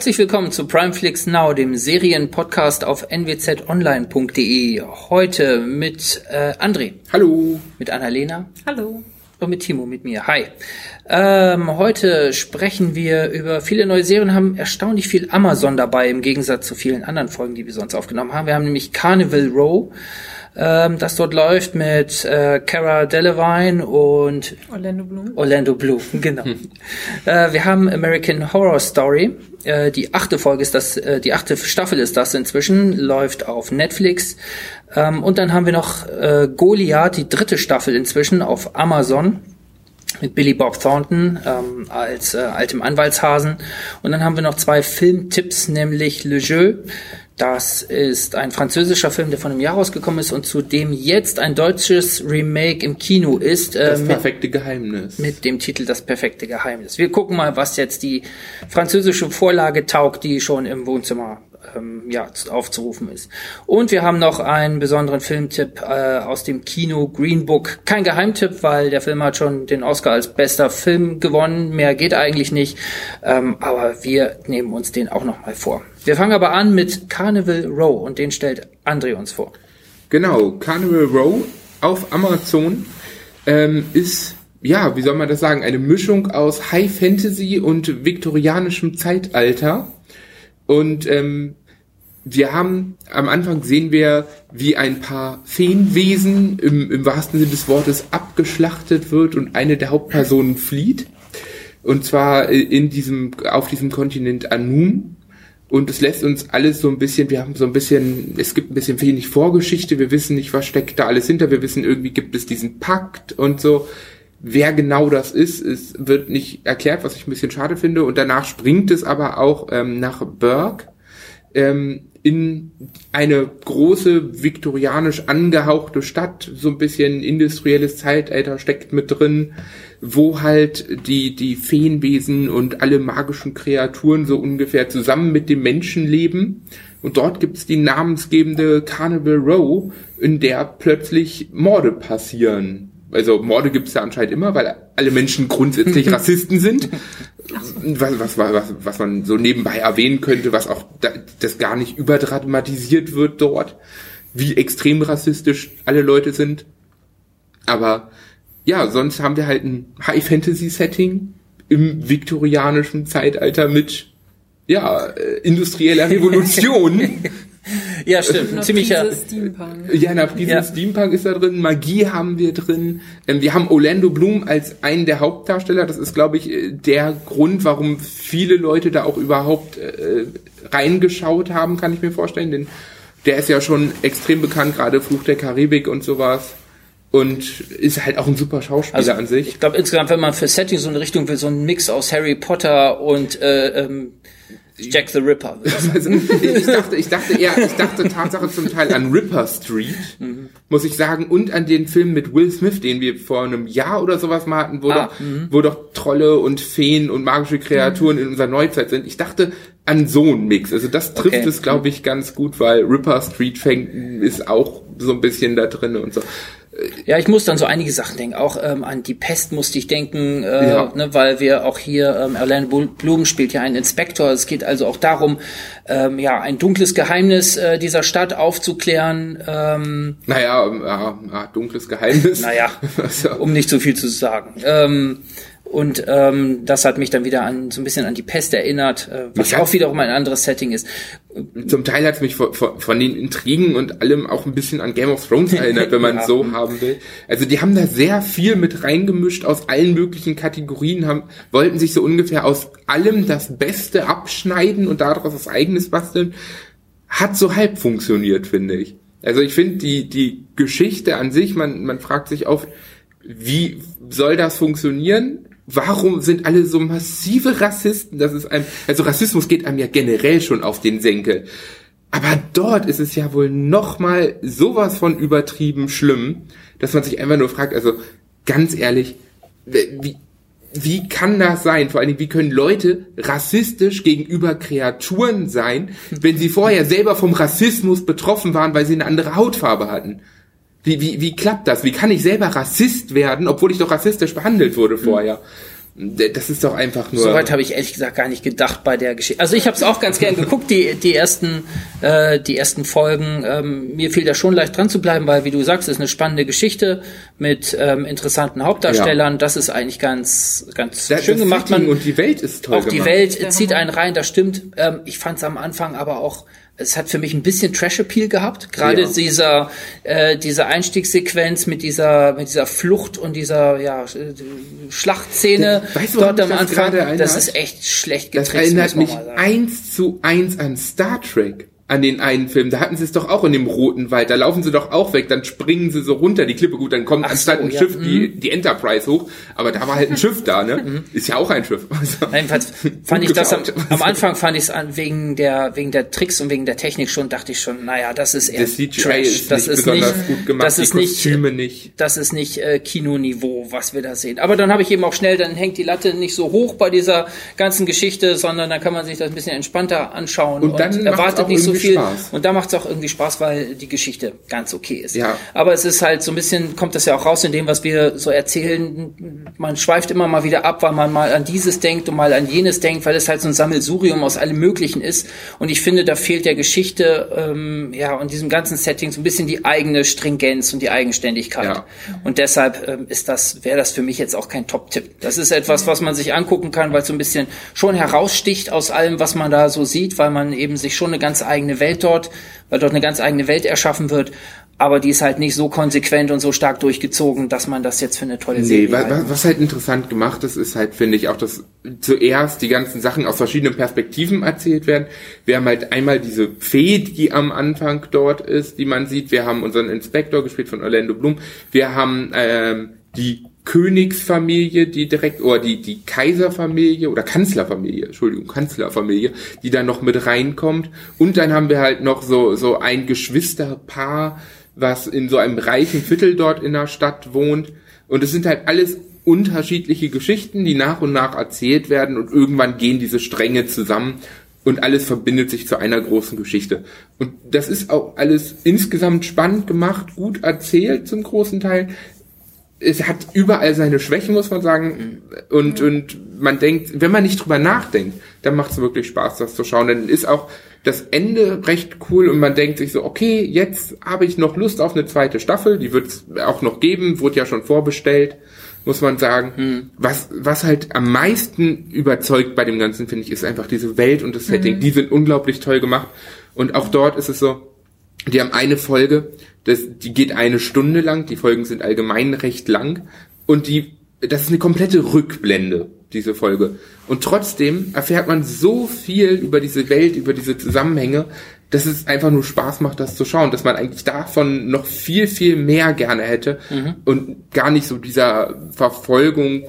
Herzlich willkommen zu Primeflix Now, dem Serienpodcast auf nwzonline.de. Heute mit äh, André. Hallo. Mit Annalena. Hallo. Und mit Timo, mit mir. Hi. Ähm, heute sprechen wir über viele neue Serien, haben erstaunlich viel Amazon dabei, im Gegensatz zu vielen anderen Folgen, die wir sonst aufgenommen haben. Wir haben nämlich Carnival Row ähm, das dort läuft mit äh, Cara Delevingne und Orlando Bloom. Orlando Bloom, genau. äh, wir haben American Horror Story. Äh, die achte Folge ist das, äh, die achte Staffel ist das inzwischen, läuft auf Netflix. Ähm, und dann haben wir noch äh, Goliath, die dritte Staffel inzwischen auf Amazon mit Billy Bob Thornton ähm, als äh, altem Anwaltshasen. Und dann haben wir noch zwei Filmtipps, nämlich Le Jeu, das ist ein französischer Film, der von einem Jahr rausgekommen ist und zu dem jetzt ein deutsches Remake im Kino ist. Äh, das perfekte mit, Geheimnis. Mit dem Titel Das perfekte Geheimnis. Wir gucken mal, was jetzt die französische Vorlage taugt, die schon im Wohnzimmer ähm, ja, aufzurufen ist. Und wir haben noch einen besonderen Filmtipp äh, aus dem Kino Green Book. Kein Geheimtipp, weil der Film hat schon den Oscar als bester Film gewonnen. Mehr geht eigentlich nicht. Ähm, aber wir nehmen uns den auch noch mal vor. Wir fangen aber an mit Carnival Row und den stellt André uns vor. Genau, Carnival Row auf Amazon ähm, ist ja, wie soll man das sagen, eine Mischung aus High Fantasy und viktorianischem Zeitalter. Und ähm, wir haben am Anfang sehen wir, wie ein paar Feenwesen im, im wahrsten Sinne des Wortes abgeschlachtet wird und eine der Hauptpersonen flieht. Und zwar äh, in diesem, auf diesem Kontinent Anun. Und es lässt uns alles so ein bisschen, wir haben so ein bisschen, es gibt ein bisschen wenig Vorgeschichte, wir wissen nicht, was steckt da alles hinter, wir wissen irgendwie gibt es diesen Pakt und so. Wer genau das ist, es wird nicht erklärt, was ich ein bisschen schade finde. Und danach springt es aber auch ähm, nach Burke ähm, in eine große viktorianisch angehauchte Stadt, so ein bisschen industrielles Zeitalter steckt mit drin, wo halt die, die Feenwesen und alle magischen Kreaturen so ungefähr zusammen mit dem Menschen leben. Und dort gibt's die namensgebende Carnival Row, in der plötzlich Morde passieren also Morde gibt es ja anscheinend immer, weil alle Menschen grundsätzlich Rassisten sind. Was, was, was, was man so nebenbei erwähnen könnte, was auch da, das gar nicht überdramatisiert wird dort, wie extrem rassistisch alle Leute sind. Aber ja, sonst haben wir halt ein High-Fantasy-Setting im viktorianischen Zeitalter mit ja, äh, industrieller Revolution. Ja, stimmt. Ein ziemlicher Steampunk. Ja, eine Prise ja. Steampunk ist da drin, Magie haben wir drin. Ähm, wir haben Orlando Bloom als einen der Hauptdarsteller. Das ist, glaube ich, äh, der Grund, warum viele Leute da auch überhaupt äh, reingeschaut haben, kann ich mir vorstellen. Denn der ist ja schon extrem bekannt, gerade Fluch der Karibik und sowas. Und ist halt auch ein super Schauspieler also, an sich. Ich glaube insgesamt, wenn man für Setting so eine Richtung will, so ein Mix aus Harry Potter und äh, ähm, Jack the Ripper. ich dachte, ich dachte eher, ich dachte Tatsache zum Teil an Ripper Street, mhm. muss ich sagen, und an den Film mit Will Smith, den wir vor einem Jahr oder sowas mal hatten, wo, ah, doch, mhm. wo doch Trolle und Feen und magische Kreaturen mhm. in unserer Neuzeit sind. Ich dachte an so einen Mix. Also das trifft okay. es, glaube ich, ganz gut, weil Ripper Street fängt, ist auch so ein bisschen da drin und so. Ja, ich muss dann so einige Sachen denken. Auch ähm, an die Pest musste ich denken, äh, ja. ne, weil wir auch hier, ähm, Orlando Bloom spielt ja einen Inspektor. Es geht also auch darum, ähm, ja, ein dunkles Geheimnis äh, dieser Stadt aufzuklären. Ähm, naja, ja, ja, dunkles Geheimnis. Naja, um nicht zu viel zu sagen. Ähm, und ähm, das hat mich dann wieder an so ein bisschen an die Pest erinnert, äh, was auch wiederum ein anderes Setting ist. Zum Teil hat es mich von, von, von, den Intrigen und allem auch ein bisschen an Game of Thrones erinnert, wenn man ja. so haben will. Also die haben da sehr viel mit reingemischt aus allen möglichen Kategorien, haben, wollten sich so ungefähr aus allem das Beste abschneiden und daraus was eigenes basteln. Hat so halb funktioniert, finde ich. Also ich finde die, die Geschichte an sich, man, man fragt sich oft, wie soll das funktionieren? Warum sind alle so massive Rassisten? Das ist ein, also Rassismus geht einem ja generell schon auf den Senkel. Aber dort ist es ja wohl nochmal sowas von übertrieben schlimm, dass man sich einfach nur fragt, also ganz ehrlich, wie, wie kann das sein? Vor allen Dingen, wie können Leute rassistisch gegenüber Kreaturen sein, wenn sie vorher selber vom Rassismus betroffen waren, weil sie eine andere Hautfarbe hatten? Wie, wie, wie klappt das? Wie kann ich selber Rassist werden, obwohl ich doch rassistisch behandelt wurde vorher? Das ist doch einfach nur. Soweit habe ich ehrlich gesagt gar nicht gedacht bei der Geschichte. Also ich habe es auch ganz gern geguckt, die, die ersten, äh, die ersten Folgen. Ähm, mir fiel da schon leicht dran zu bleiben, weil, wie du sagst, es ist eine spannende Geschichte mit ähm, interessanten Hauptdarstellern. Ja. Das ist eigentlich ganz, ganz das, schön das gemacht. Man, und die Welt ist toll Auch die Welt zieht einen rein, das stimmt. Ähm, ich fand es am Anfang aber auch es hat für mich ein bisschen Trash-Appeal gehabt. Gerade ja. dieser, äh, diese Einstiegssequenz mit dieser, mit dieser Flucht und dieser, ja, Schlachtszene weißt du, dort am Anfang. Das ist echt schlecht getrickst, Das erinnert mich eins zu eins an Star Trek an den einen Film. Da hatten sie es doch auch in dem roten Wald. Da laufen sie doch auch weg, dann springen sie so runter die Klippe. Gut, dann kommt Ach anstatt so, ein ja. Schiff die, mhm. die Enterprise hoch. Aber da war halt ein Schiff da, ne? Mhm. Ist ja auch ein Schiff. Also, Jedenfalls fand ich das am, am Anfang fand ich es wegen der wegen der Tricks und wegen der Technik schon dachte ich schon, naja, das ist eher das Trash. Ist das nicht ist besonders nicht, gut gemacht. Das ist nicht, nicht. Das ist nicht äh, Kinoniveau, was wir da sehen. Aber dann habe ich eben auch schnell, dann hängt die Latte nicht so hoch bei dieser ganzen Geschichte, sondern dann kann man sich das ein bisschen entspannter anschauen und, dann und erwartet nicht so viel. Spaß. Und dann macht es auch irgendwie Spaß, weil die Geschichte ganz okay ist. Ja. Aber es ist halt so ein bisschen, kommt das ja auch raus in dem, was wir so erzählen. Man schweift immer mal wieder ab, weil man mal an dieses denkt und mal an jenes denkt, weil es halt so ein Sammelsurium aus allem Möglichen ist. Und ich finde, da fehlt der Geschichte, ähm, ja, und diesem ganzen Setting so ein bisschen die eigene Stringenz und die Eigenständigkeit. Ja. Und deshalb ähm, ist das, wäre das für mich jetzt auch kein Top-Tipp. Das ist etwas, was man sich angucken kann, weil es so ein bisschen schon heraussticht aus allem, was man da so sieht, weil man eben sich schon eine ganz eigene Welt dort weil dort eine ganz eigene Welt erschaffen wird. Aber die ist halt nicht so konsequent und so stark durchgezogen, dass man das jetzt für eine tolle Serie nee, was, was halt interessant gemacht ist, ist halt, finde ich, auch, dass zuerst die ganzen Sachen aus verschiedenen Perspektiven erzählt werden. Wir haben halt einmal diese Fee, die am Anfang dort ist, die man sieht. Wir haben unseren Inspektor gespielt von Orlando Bloom. Wir haben ähm, die Königsfamilie, die direkt, oder die, die Kaiserfamilie oder Kanzlerfamilie, Entschuldigung, Kanzlerfamilie, die dann noch mit reinkommt. Und dann haben wir halt noch so, so ein Geschwisterpaar, was in so einem reichen Viertel dort in der Stadt wohnt. Und es sind halt alles unterschiedliche Geschichten, die nach und nach erzählt werden und irgendwann gehen diese Stränge zusammen und alles verbindet sich zu einer großen Geschichte. Und das ist auch alles insgesamt spannend gemacht, gut erzählt zum großen Teil es hat überall seine Schwächen, muss man sagen. Und, und man denkt, wenn man nicht drüber nachdenkt, dann macht es wirklich Spaß, das zu schauen. Dann ist auch das Ende recht cool und man denkt sich so, okay, jetzt habe ich noch Lust auf eine zweite Staffel, die wird es auch noch geben, wurde ja schon vorbestellt, muss man sagen. Hm. Was, was halt am meisten überzeugt bei dem Ganzen, finde ich, ist einfach diese Welt und das Setting. Mhm. Die sind unglaublich toll gemacht. Und auch dort ist es so, die haben eine Folge, das, die geht eine Stunde lang, die Folgen sind allgemein recht lang und die, das ist eine komplette Rückblende, diese Folge. Und trotzdem erfährt man so viel über diese Welt, über diese Zusammenhänge, dass es einfach nur Spaß macht, das zu schauen, dass man eigentlich davon noch viel, viel mehr gerne hätte mhm. und gar nicht so dieser Verfolgung,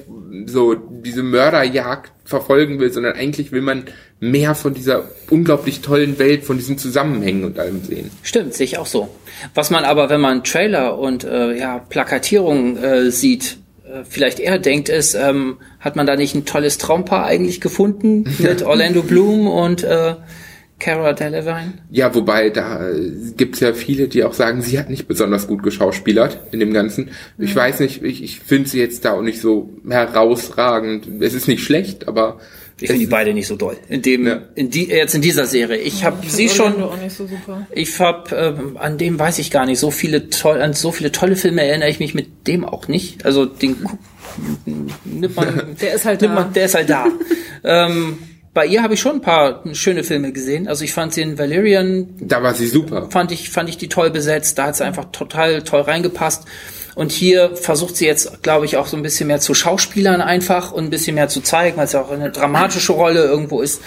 so diese Mörderjagd verfolgen will, sondern eigentlich will man mehr von dieser unglaublich tollen Welt, von diesen Zusammenhängen und allem sehen. Stimmt, sehe ich auch so. Was man aber, wenn man Trailer und äh, ja, Plakatierung äh, sieht, äh, vielleicht eher denkt, ist, ähm, hat man da nicht ein tolles Traumpaar eigentlich gefunden mit Orlando Bloom und äh, Cara Delevingne? Ja, wobei da gibt's ja viele, die auch sagen, sie hat nicht besonders gut geschauspielert in dem Ganzen. Mhm. Ich weiß nicht, ich, ich finde sie jetzt da auch nicht so herausragend. Es ist nicht schlecht, aber ich finde die beide nicht so doll. In dem, ja. in die, jetzt in dieser Serie. Ich habe sie schon. So ich habe ähm, an dem weiß ich gar nicht so viele toll, an so viele tolle Filme erinnere ich mich mit dem auch nicht. Also den nimmt man. der ist halt da. Man, der ist halt da. ähm, bei ihr habe ich schon ein paar schöne Filme gesehen. Also ich fand sie in Valerian. Da war sie super. Fand ich, fand ich die toll besetzt. Da hat sie einfach total toll reingepasst. Und hier versucht sie jetzt, glaube ich, auch so ein bisschen mehr zu Schauspielern einfach und ein bisschen mehr zu zeigen, weil es ja auch eine dramatische Rolle irgendwo ist.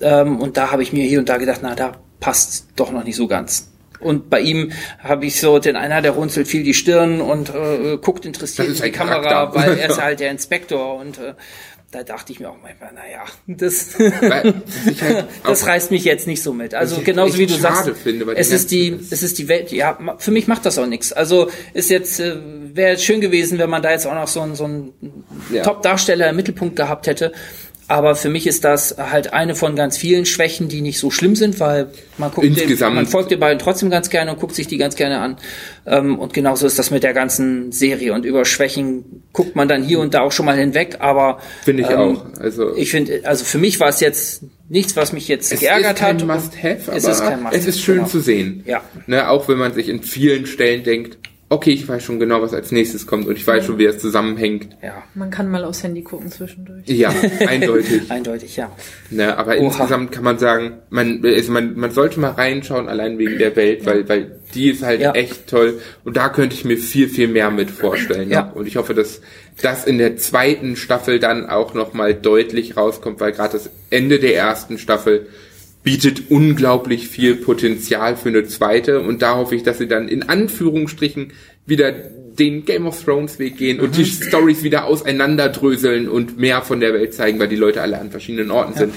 Ähm, und da habe ich mir hier und da gedacht, na, da passt doch noch nicht so ganz. Und bei ihm habe ich so den einer, der runzelt viel die Stirn und äh, guckt interessiert in die Kamera, Charakter. weil er ist halt der Inspektor und äh, da dachte ich mir auch manchmal, naja, das, das reißt mich jetzt nicht so mit. Also genauso wie du sagst, finde, es ist die, es ist die Welt, ja, für mich macht das auch nichts. Also ist jetzt, äh, wäre schön gewesen, wenn man da jetzt auch noch so einen, so einen ja. Top-Darsteller im Mittelpunkt gehabt hätte. Aber für mich ist das halt eine von ganz vielen Schwächen, die nicht so schlimm sind, weil man guckt Insgesamt. Den, man folgt den beiden trotzdem ganz gerne und guckt sich die ganz gerne an. Ähm, und genauso ist das mit der ganzen Serie. Und über Schwächen guckt man dann hier und da auch schon mal hinweg. Aber Finde ich ähm, auch. Also ich finde, also für mich war es jetzt nichts, was mich jetzt es geärgert hat. Must-have, aber Es ist kein Must-have, es ist schön genau. zu sehen. Ja. Ne, auch wenn man sich in vielen Stellen denkt, okay, ich weiß schon genau, was als nächstes kommt und ich weiß schon, wie es zusammenhängt. Ja, Man kann mal aufs Handy gucken zwischendurch. Ja, eindeutig. eindeutig, ja. Ne, aber Oha. insgesamt kann man sagen, man, also man, man sollte mal reinschauen, allein wegen der Welt, weil, weil die ist halt Ja. echt toll. Und da könnte ich mir viel, viel mehr mit vorstellen. Ja. Ne? Und ich hoffe, dass das in der zweiten Staffel dann auch nochmal deutlich rauskommt, weil gerade das Ende der ersten Staffel bietet unglaublich viel Potenzial für eine zweite. Und da hoffe ich, dass sie dann in Anführungsstrichen wieder den Game of Thrones Weg gehen und die Stories wieder auseinanderdröseln und mehr von der Welt zeigen, weil die Leute alle an verschiedenen Orten sind.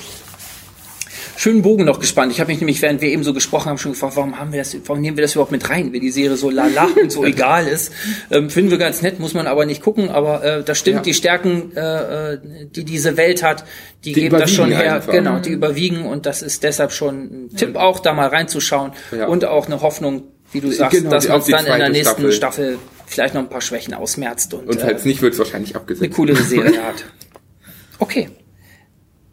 Schönen Bogen noch gespannt. Ich habe mich nämlich, während wir eben so gesprochen haben, schon gefragt, warum haben wir das, warum nehmen wir das überhaupt mit rein, wenn die Serie so lala und so egal ist. Ähm, finden wir ganz nett, muss man aber nicht gucken. Aber äh, das stimmt, Ja. die Stärken, äh, äh, die diese Welt hat, die, Die geben das schon her. einfach. Genau, die überwiegen und das ist deshalb schon ein Tipp auch, da mal reinzuschauen Ja. und auch eine Hoffnung, wie du sagst, Genau, dass man dann in der nächsten Staffel. Staffel. vielleicht noch ein paar Schwächen ausmerzt und, Und äh, falls nicht, wird es wahrscheinlich eine abgesetzt. coole Serie hat. Okay.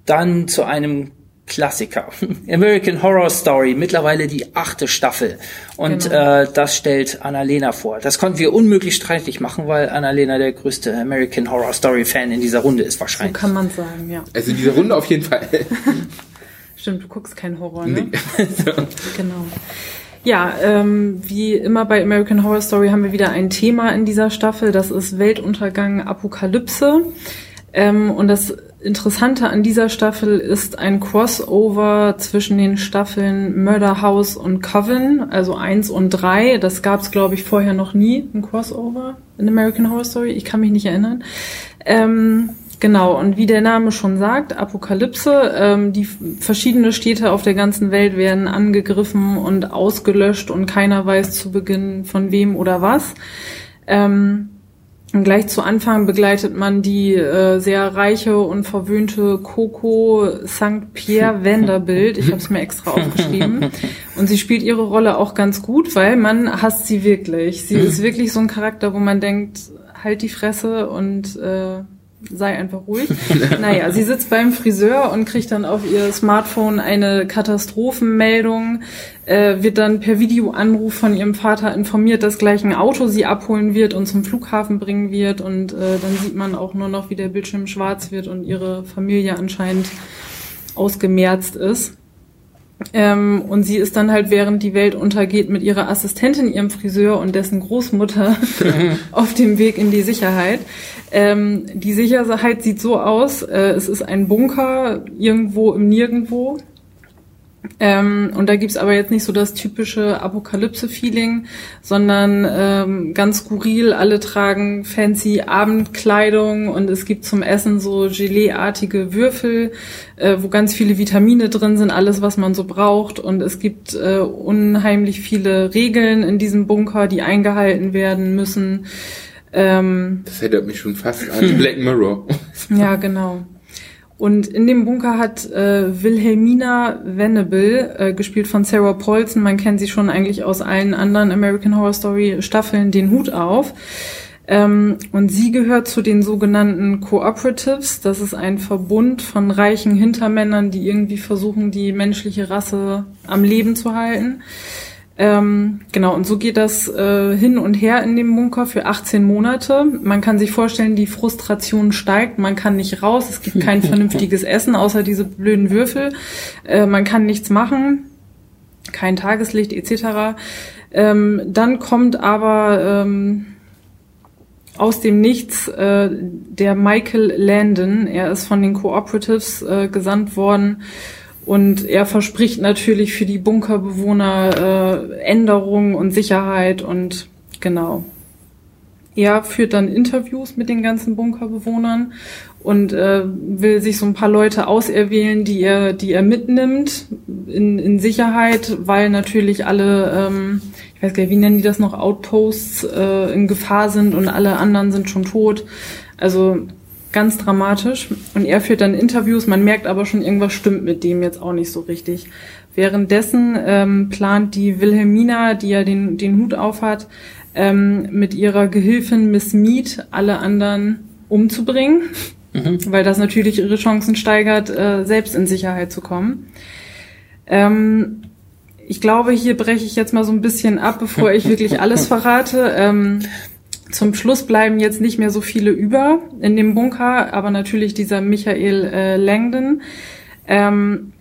Dann zu einem Klassiker. American Horror Story, mittlerweile die achte Staffel. Und Genau. äh, das stellt Annalena vor. Das konnten wir unmöglich streitig machen, weil Annalena der größte American Horror Story Fan in dieser Runde ist So wahrscheinlich. kann man sagen, ja. Also diese Runde auf jeden Fall. Stimmt, du guckst keinen Horror, ne? Nee. Genau. Ja, ähm, wie immer bei American Horror Story haben wir wieder ein Thema in dieser Staffel. Das ist Weltuntergang, Apokalypse. Ähm, und das Interessante an dieser Staffel ist ein Crossover zwischen den Staffeln Murder House und Coven, also eins und drei. Das gab es, glaube ich, vorher noch nie, ein Crossover in American Horror Story. Ich kann mich nicht erinnern. Ähm, genau, und wie der Name schon sagt, Apokalypse, ähm, die verschiedene Städte auf der ganzen Welt werden angegriffen und ausgelöscht und keiner weiß zu Beginn von wem oder was. Ähm, und gleich zu Anfang begleitet man die äh, sehr reiche und verwöhnte Coco St. Pierre Vanderbilt. Ich habe es mir extra aufgeschrieben. Und sie spielt ihre Rolle auch ganz gut, weil man hasst sie wirklich. Sie ist wirklich so ein Charakter, wo man denkt, halt die Fresse und äh, sei einfach ruhig. naja, sie sitzt beim Friseur und kriegt dann auf ihr Smartphone eine Katastrophenmeldung, äh, wird dann per Videoanruf von ihrem Vater informiert, dass gleich ein Auto sie abholen wird und zum Flughafen bringen wird und äh, dann sieht man auch nur noch, wie der Bildschirm schwarz wird und ihre Familie anscheinend ausgemerzt ist. Ähm, und sie ist dann halt, während die Welt untergeht, mit ihrer Assistentin, ihrem Friseur und dessen Großmutter auf dem Weg in die Sicherheit. Ähm, die Sicherheit sieht so aus, äh, es ist ein Bunker irgendwo im Nirgendwo. Ähm, und da gibt's aber jetzt nicht so das typische Apokalypse-Feeling, sondern ähm, ganz skurril. Alle tragen fancy Abendkleidung und es gibt zum Essen so Gelee-artige Würfel, äh, wo ganz viele Vitamine drin sind, alles, was man so braucht. Und es gibt äh, unheimlich viele Regeln in diesem Bunker, die eingehalten werden müssen. Ähm, Das erinnert mich schon fast an Black Mirror. ja, genau. Und in dem Bunker hat äh, Wilhelmina Venable, äh, gespielt von Sarah Paulson, man kennt sie schon eigentlich aus allen anderen American Horror Story Staffeln, den Hut auf. Ähm, und sie gehört zu den sogenannten Cooperatives. Das ist ein Verbund von reichen Hintermännern, die irgendwie versuchen, die menschliche Rasse am Leben zu halten. Ähm, genau, und so geht das äh, hin und her in dem Bunker für 18 Monate. Man kann sich vorstellen, die Frustration steigt, man kann nicht raus, es gibt kein vernünftiges Essen, außer diese blöden Würfel. Äh, man kann nichts machen, kein Tageslicht etc. Ähm, dann kommt aber ähm, aus dem Nichts äh, der Michael Landon. Er ist von den Cooperatives äh, gesandt worden und er verspricht natürlich für die Bunkerbewohner äh, Änderungen und Sicherheit und genau. Er führt dann Interviews mit den ganzen Bunkerbewohnern und äh, will sich so ein paar Leute auserwählen, die er, die er mitnimmt in, in Sicherheit, weil natürlich alle, ähm, ich weiß gar nicht, wie nennen die das noch, Outposts äh, in Gefahr sind und alle anderen sind schon tot. Also ganz dramatisch. Und er führt dann Interviews, man merkt aber schon, irgendwas stimmt mit dem jetzt auch nicht so richtig. Währenddessen ähm, plant die Wilhelmina, die ja den, den Hut aufhat, ähm, mit ihrer Gehilfin Miss Mead alle anderen umzubringen, mhm. weil das natürlich ihre Chancen steigert, äh, selbst in Sicherheit zu kommen. Ähm, ich glaube, hier breche ich jetzt mal so ein bisschen ab, bevor ich wirklich alles verrate. Ähm, zum Schluss bleiben jetzt nicht mehr so viele über in dem Bunker, aber natürlich dieser Michael äh, Langdon. Ähm,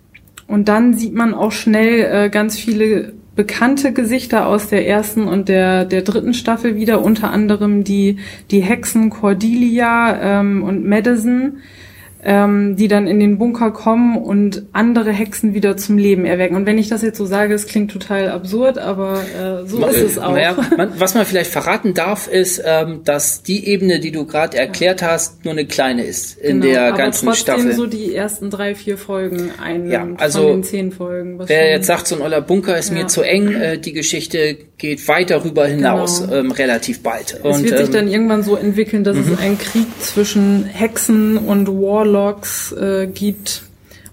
und dann sieht man auch schnell äh, ganz viele bekannte Gesichter aus der ersten und der, der dritten Staffel wieder, unter anderem die, die Hexen Cordelia ähm, und Madison ähm, die dann in den Bunker kommen und andere Hexen wieder zum Leben erwecken. Und wenn ich das jetzt so sage, es klingt total absurd, aber äh, so man, ist es auch. Naja, man, was man vielleicht verraten darf, ist, ähm, dass die Ebene, die du gerade erklärt hast, nur eine kleine ist in genau, der ganzen aber trotzdem so die ersten drei, vier Folgen einnimmt ja, also, von den zehn Folgen. wer jetzt sagt, so ein oller Bunker ist ja. mir zu eng, äh, die Geschichte geht weit darüber hinaus, genau. ähm, relativ bald. Es und, wird sich ähm, dann irgendwann so entwickeln, dass es mhm. einen Krieg zwischen Hexen und Warlords Warlocks äh, gibt.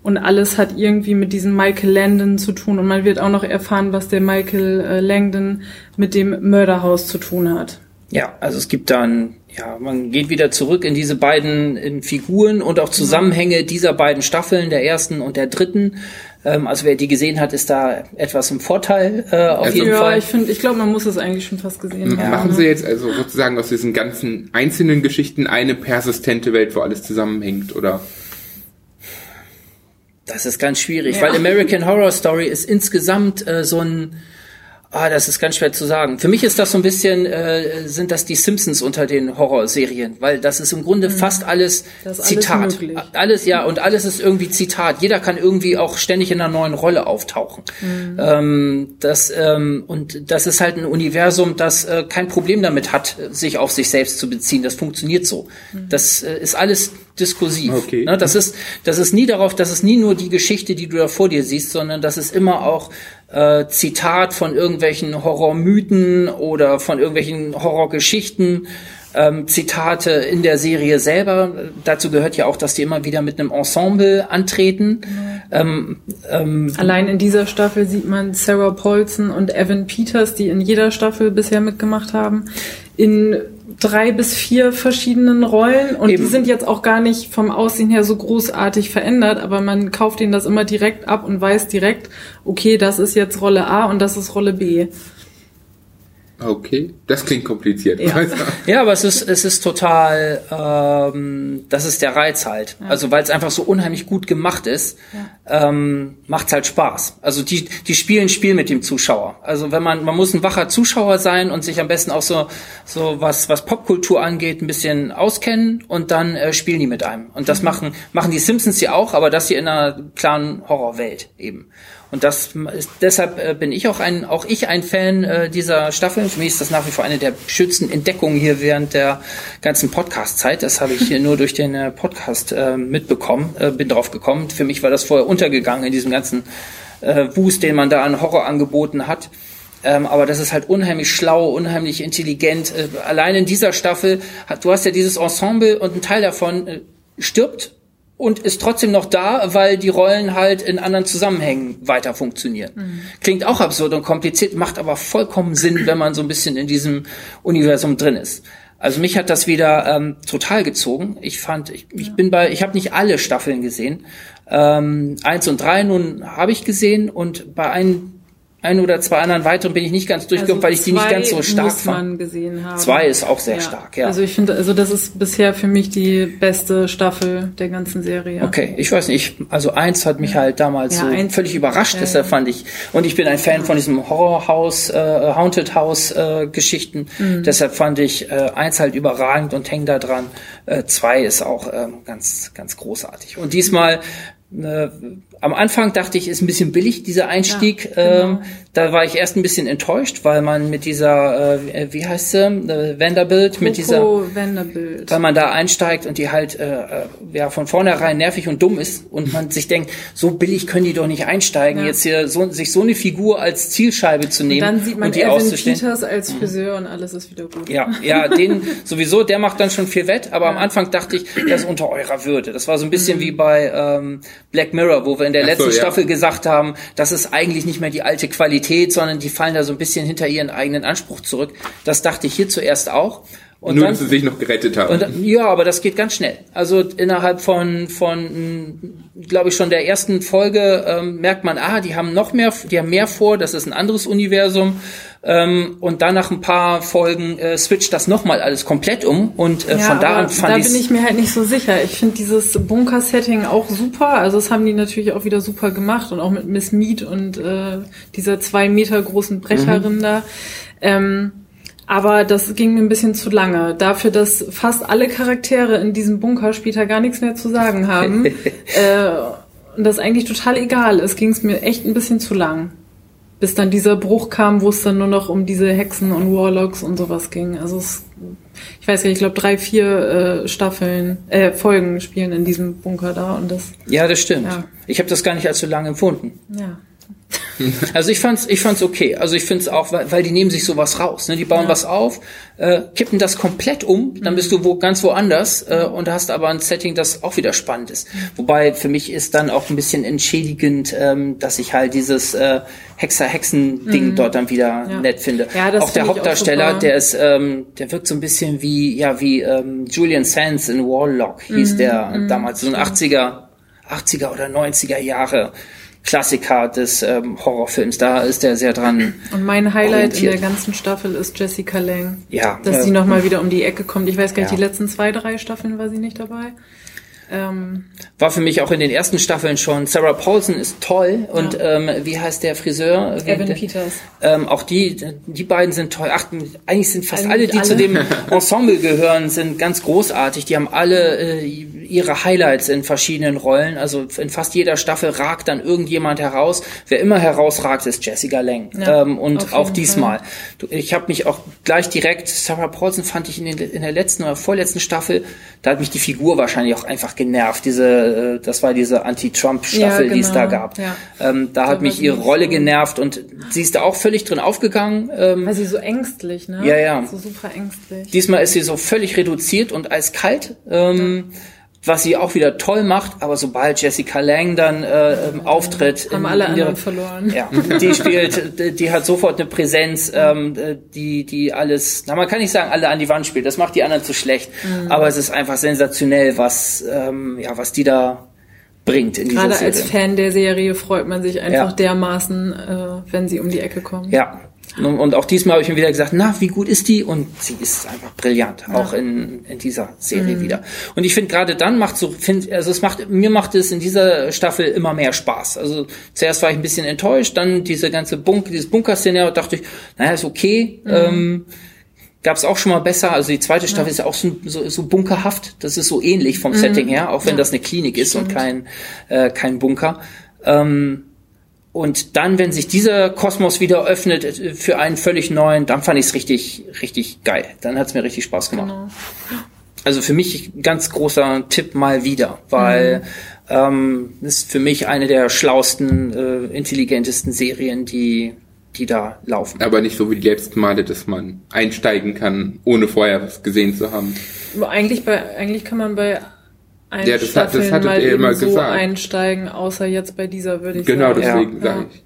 Und alles hat irgendwie mit diesem Michael Landon zu tun. Und man wird auch noch erfahren, was der Michael äh, Langdon mit dem Mörderhaus zu tun hat. Ja, also es gibt dann, ja, man geht wieder zurück in diese beiden in Figuren und auch Zusammenhänge dieser beiden Staffeln, der ersten und der dritten. Ähm, also wer die gesehen hat, ist da etwas im Vorteil äh, auf also, jeden ja, Fall. ich finde, ich glaube, man muss es eigentlich schon fast gesehen haben. Machen Sie jetzt also sozusagen aus diesen ganzen einzelnen Geschichten eine persistente Welt, wo alles zusammenhängt, oder? Das ist ganz schwierig, ja. weil American Horror Story ist insgesamt äh, so ein Ah, das ist ganz schwer zu sagen. Für mich ist das so ein bisschen, äh, sind das die Simpsons unter den Horrorserien, weil das ist im Grunde mhm. fast alles Zitat. Alles, alles, ja, und alles ist irgendwie Zitat. Jeder kann irgendwie auch ständig in einer neuen Rolle auftauchen. Mhm. Ähm, das, ähm, und das ist halt ein Universum, das äh, kein Problem damit hat, sich auf sich selbst zu beziehen. Das funktioniert so. Mhm. Das äh, ist alles diskursiv. Okay. Ne, das ist, das ist nie darauf, das ist nie nur die Geschichte, die du da vor dir siehst, sondern das ist immer auch äh, Zitat von irgendwelchen Horrormythen oder von irgendwelchen Horrorgeschichten. Ähm, Zitate in der Serie selber. Dazu gehört ja auch, dass die immer wieder mit einem Ensemble antreten. Ähm, ähm, Allein in dieser Staffel sieht man Sarah Paulson und Evan Peters, die in jeder Staffel bisher mitgemacht haben, in drei bis vier verschiedenen Rollen und Eben. die sind jetzt auch gar nicht vom Aussehen her so großartig verändert, aber man kauft ihnen das immer direkt ab und weiß direkt, okay, das ist jetzt Rolle A und das ist Rolle B. Okay, das klingt kompliziert. Ja, ja aber es ist, es ist total, ähm, das ist der Reiz halt. Ja. Also weil es einfach so unheimlich gut gemacht ist, ja. ähm, macht halt Spaß. Also die, die spielen Spiel mit dem Zuschauer. Also wenn man, man muss ein wacher Zuschauer sein und sich am besten auch so, so was, was Popkultur angeht, ein bisschen auskennen und dann äh, spielen die mit einem. Und das mhm. machen, machen die Simpsons ja auch, aber das hier in einer klaren Horrorwelt eben. Und das ist, deshalb äh, bin ich auch ein, auch ich ein Fan äh, dieser Staffel. Für mich ist das nach wie vor eine der schönsten Entdeckungen hier während der ganzen Podcast-Zeit. Das habe ich hier nur durch den äh, Podcast mitbekommen, bin drauf gekommen. Für mich war das vorher untergegangen in diesem ganzen Boost, den man da an Horror angeboten hat. Ähm, aber das ist halt unheimlich schlau, unheimlich intelligent. Äh, allein in dieser Staffel, hat, du hast ja dieses Ensemble und ein Teil davon äh, stirbt und ist trotzdem noch da, weil die Rollen halt in anderen Zusammenhängen weiter funktionieren. Mhm. Klingt auch absurd und kompliziert, macht aber vollkommen Sinn, wenn man so ein bisschen in diesem Universum drin ist. Also mich hat das wieder ähm, total gezogen. Ich fand, ich, ich ja. bin bei, ich habe nicht alle Staffeln gesehen. Ähm, eins und drei nun habe ich gesehen und bei ein, ein oder zwei anderen weiteren bin ich nicht ganz durchgekommen, also weil ich die nicht ganz so stark muss fand. Man gesehen haben. Zwei ist auch sehr ja. stark, ja. Also ich finde, also das ist bisher für mich die beste Staffel der ganzen Serie. Okay, ich weiß nicht, also eins hat mich halt damals ja, so eins, völlig überrascht, ja, deshalb fand ich, und ich bin ein Fan von diesem Horrorhaus, äh, Haunted House äh, Geschichten, mhm. deshalb fand ich äh, eins halt überragend und häng da dran. Äh, zwei ist auch äh, ganz, ganz großartig. Und diesmal äh, am Anfang dachte ich, ist ein bisschen billig, dieser Einstieg. Ja, genau. ähm, da war ich erst ein bisschen enttäuscht, weil man mit dieser, äh, wie heißt sie, äh, Vanderbilt, Coco mit dieser, Vanderbilt. weil man da einsteigt und die halt äh, äh, ja von vornherein nervig und dumm ist und man sich denkt, so billig können die doch nicht einsteigen, ja. jetzt hier so, sich so eine Figur als Zielscheibe zu nehmen und, dann sieht man und die Evan. Peters als Friseur mhm. und alles ist wieder gut. Ja, ja, den sowieso, der macht dann schon viel wett, aber ja. am Anfang dachte ich, der ist unter eurer Würde. Das war so ein bisschen mhm. wie bei ähm, Black Mirror, wo wir in der letzten so, ja. Staffel gesagt haben, das ist eigentlich nicht mehr die alte Qualität, sondern die fallen da so ein bisschen hinter ihren eigenen Anspruch zurück. Das dachte ich hier zuerst auch. Und Nur, dann, dass sie sich noch gerettet haben. Und, ja, aber das geht ganz schnell. Also innerhalb von, von glaube ich, schon der ersten Folge ähm, merkt man, ah, die haben noch mehr, die haben mehr vor, das ist ein anderes Universum. Ähm, und dann nach ein paar Folgen äh, switcht das nochmal alles komplett um. Und äh, ja, von da an fand da bin ich mir halt nicht so sicher. Ich finde dieses Bunker-Setting auch super. Also das haben die natürlich auch wieder super gemacht und auch mit Miss Mead und äh, dieser zwei Meter großen Brecherin mhm. da. Ähm, aber das ging mir ein bisschen zu lange. Dafür, dass fast alle Charaktere in diesem Bunker später gar nichts mehr zu sagen haben äh, und das eigentlich total egal ist, ging es mir echt ein bisschen zu lang. Bis dann dieser Bruch kam, wo es dann nur noch um diese Hexen und Warlocks und sowas ging. Also es, ich weiß gar nicht, ich glaube drei, vier äh, Staffeln, äh, Folgen spielen in diesem Bunker da und das. Ja, das stimmt. Ja. Ich habe das gar nicht so lange empfunden. Ja. Also ich fand's, ich fand's okay. Also ich find's auch, weil, weil die nehmen sich sowas raus. Ne? Die bauen ja. was auf, äh, kippen das komplett um, dann bist du wo, ganz woanders äh, und hast aber ein Setting, das auch wieder spannend ist. Wobei für mich ist dann auch ein bisschen entschädigend, ähm, dass ich halt dieses äh, Hexer-Hexen-Ding mhm. dort dann wieder ja. nett finde. Ja, das auch der Hauptdarsteller, auch der ist, ähm, der wirkt so ein bisschen wie, ja, wie ähm, Julian Sands in Warlock hieß mhm. der mhm. damals, so ein 80er, 80er oder 90er Jahre Klassiker des ähm, Horrorfilms. Da ist er sehr dran. Und mein Highlight in der ganzen Staffel ist Jessica Lang. Ja. Dass äh, sie nochmal wieder um die Ecke kommt. Ich weiß gar nicht, ja. die letzten zwei, drei Staffeln war sie nicht dabei. Ähm, War für mich auch in den ersten Staffeln schon. Sarah Paulson ist toll und ja. ähm, wie heißt der Friseur? Evan Peters. Ähm, auch die, die beiden sind toll. Ach, eigentlich sind fast eigentlich alle, die alle. zu dem Ensemble gehören, sind ganz großartig. Die haben alle äh, ihre Highlights in verschiedenen Rollen. Also in fast jeder Staffel ragt dann irgendjemand heraus. Wer immer herausragt, ist Jessica Lang. Ja, ähm, und auch diesmal. Fall. Ich habe mich auch gleich direkt, Sarah Paulson fand ich in, den, in der letzten oder vorletzten Staffel, da hat mich die Figur wahrscheinlich auch einfach genervt. Diese, äh, das war diese Anti-Trump-Staffel, ja, genau. die es da genau. gab. Ja. Ähm, da, da hat mich ihre Rolle genervt und sie ist da auch völlig drin aufgegangen. Ähm, Weil sie so ängstlich, ne? Ja, ja. So super ängstlich. Diesmal ist sie so völlig reduziert und eiskalt. Ähm, ja was sie auch wieder toll macht, aber sobald Jessica Lang dann äh, ähm, auftritt, haben in, alle anderen verloren. Ja, die spielt, die hat sofort eine Präsenz, ähm, die die alles, na man kann nicht sagen, alle an die Wand spielt. Das macht die anderen zu schlecht, mhm. aber es ist einfach sensationell, was ähm, ja was die da bringt in Gerade Serie. als Fan der Serie freut man sich einfach ja. dermaßen, äh, wenn sie um die Ecke kommt. Ja, und auch diesmal habe ich mir wieder gesagt, na, wie gut ist die? Und sie ist einfach brillant, ja. auch in, in dieser Serie mhm. wieder. Und ich finde gerade dann macht so, find, also es macht, mir macht es in dieser Staffel immer mehr Spaß. Also zuerst war ich ein bisschen enttäuscht, dann diese ganze Bunker, dieses Bunker-Szenario, dachte ich, naja, ist okay. Mhm. Ähm, Gab es auch schon mal besser. Also die zweite Staffel ja. ist ja auch so, so, so bunkerhaft. Das ist so ähnlich vom mhm. Setting her, auch wenn ja. das eine Klinik ist Stimmt. und kein, äh, kein Bunker. Ähm, und dann, wenn sich dieser Kosmos wieder öffnet äh, für einen völlig neuen, dann fand ich es richtig, richtig geil. Dann hat es mir richtig Spaß gemacht. Genau. Also für mich ganz großer Tipp mal wieder, weil mhm. ähm, ist für mich eine der schlausten, äh, intelligentesten Serien, die die da laufen. Aber nicht so wie die letzten Male, dass man einsteigen kann, ohne vorher was gesehen zu haben. Eigentlich bei, eigentlich kann man bei ja, das, hat, das hattet ihr immer so gesagt. einsteigen, außer jetzt bei dieser würde ich genau, sagen. Genau, deswegen ja. sage ich.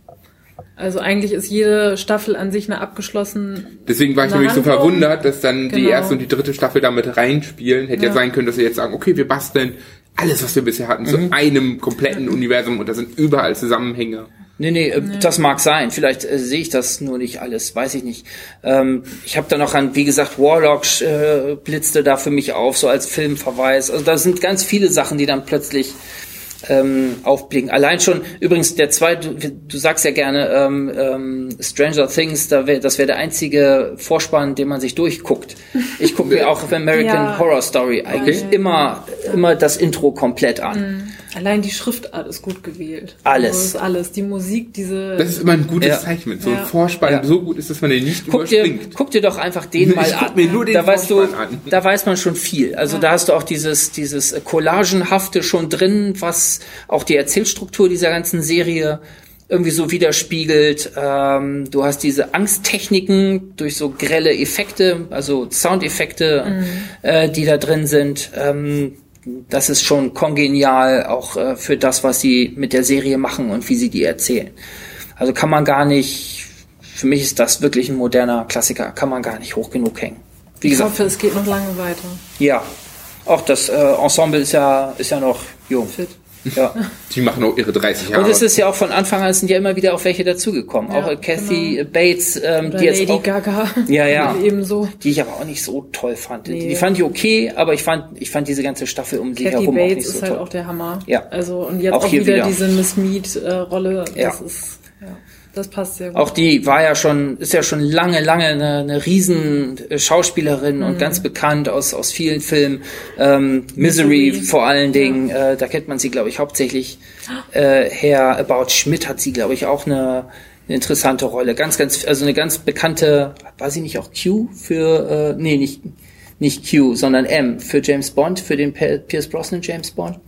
Also eigentlich ist jede Staffel an sich eine abgeschlossen. Deswegen war ich nämlich so verwundert, dass dann genau. die erste und die dritte Staffel damit reinspielen. Hätte ja. ja sein können, dass sie jetzt sagen, okay, wir basteln alles, was wir bisher hatten, mhm. zu einem kompletten Universum und da sind überall Zusammenhänge. Nee, nee, äh, nee, das mag sein. Vielleicht äh, sehe ich das nur nicht alles, weiß ich nicht. Ähm, ich habe da noch an, wie gesagt, Warlock äh, blitzte da für mich auf, so als Filmverweis. Also da sind ganz viele Sachen, die dann plötzlich ähm, aufblicken. Allein schon, übrigens, der zweite, du, du sagst ja gerne ähm, ähm, Stranger Things, da wär, das wäre der einzige Vorspann, den man sich durchguckt. Ich gucke mir auch auf American ja. Horror Story eigentlich okay. immer, immer das Intro komplett an. Mhm. Allein die Schriftart ist gut gewählt. Alles. Also alles. Die Musik, diese. Das ist immer ein gutes Ja. Zeichen, wenn so ein Ja. Vorspann Ja. so gut ist, dass man den nicht Guck dir, überspringt. guck dir doch einfach den Ich mal guck an. mir nur den da weißt du, Vorspann an. da weiß man schon viel. Also da hast du auch dieses, dieses Collagenhafte schon drin, was auch die Erzählstruktur dieser ganzen Serie irgendwie so widerspiegelt. Ähm, du hast diese Angsttechniken durch so grelle Effekte, also Soundeffekte, äh, die da drin sind. Ähm, das ist schon kongenial auch äh, für das, was sie mit der Serie machen und wie sie die erzählen. Also kann man gar nicht, für mich ist das wirklich ein moderner Klassiker, kann man gar nicht hoch genug hängen. Wie ich gesagt, hoffe, es geht noch lange weiter. ja. Auch das äh, Ensemble ist ja, ist ja noch jung. Fit. Ja. Die machen auch ihre 30 Jahre. Und es ist ja auch von Anfang an es sind ja immer wieder auch welche dazugekommen. Ja, auch äh, Kathy genau. Bates, ähm, Oder die jetzt Lady auch, Gaga. Ja, ja. Ebenso. die ich aber auch nicht so toll fand. Die, Nee. die fand ich okay, aber ich fand, ich fand diese ganze Staffel um sie Kathy herum auch Bates nicht so ist halt auch der Hammer. Ja. Also und jetzt Auch auch, hier wieder, wieder. diese Miss Mead äh, Rolle. Ja. Das ist das passt sehr gut. Auch die war ja schon, ist ja schon lange, lange eine, eine riesen Schauspielerin Mhm. und ganz bekannt aus, aus vielen Filmen. Ähm, Misery, Misery. vor allen Dingen, äh, da kennt man sie, glaube ich, hauptsächlich äh, her. About Schmidt hat sie, glaube ich, auch eine, eine interessante Rolle. Ganz, ganz, also eine ganz bekannte, war sie nicht auch Q für, äh, nee, nicht, nicht Q, sondern M für James Bond, für den Pierce Brosnan James Bond.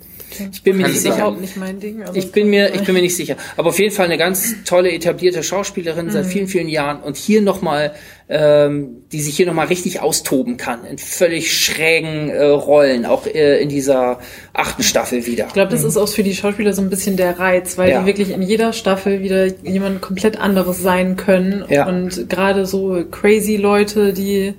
Ich bin mir Kann nicht sicher. überhaupt nicht mein Ding. also Ich bin mir, ich bin mir nicht sicher. Aber auf jeden Fall eine ganz tolle etablierte Schauspielerin seit vielen, vielen Jahren und hier nochmal, ähm, die sich hier nochmal richtig austoben kann in völlig schrägen äh, Rollen, auch äh, in dieser achten Staffel wieder. Ich glaube, das ist auch für die Schauspieler so ein bisschen der Reiz, weil Ja. die wirklich in jeder Staffel wieder jemand komplett anderes sein können. Ja. Und gerade so crazy Leute, die,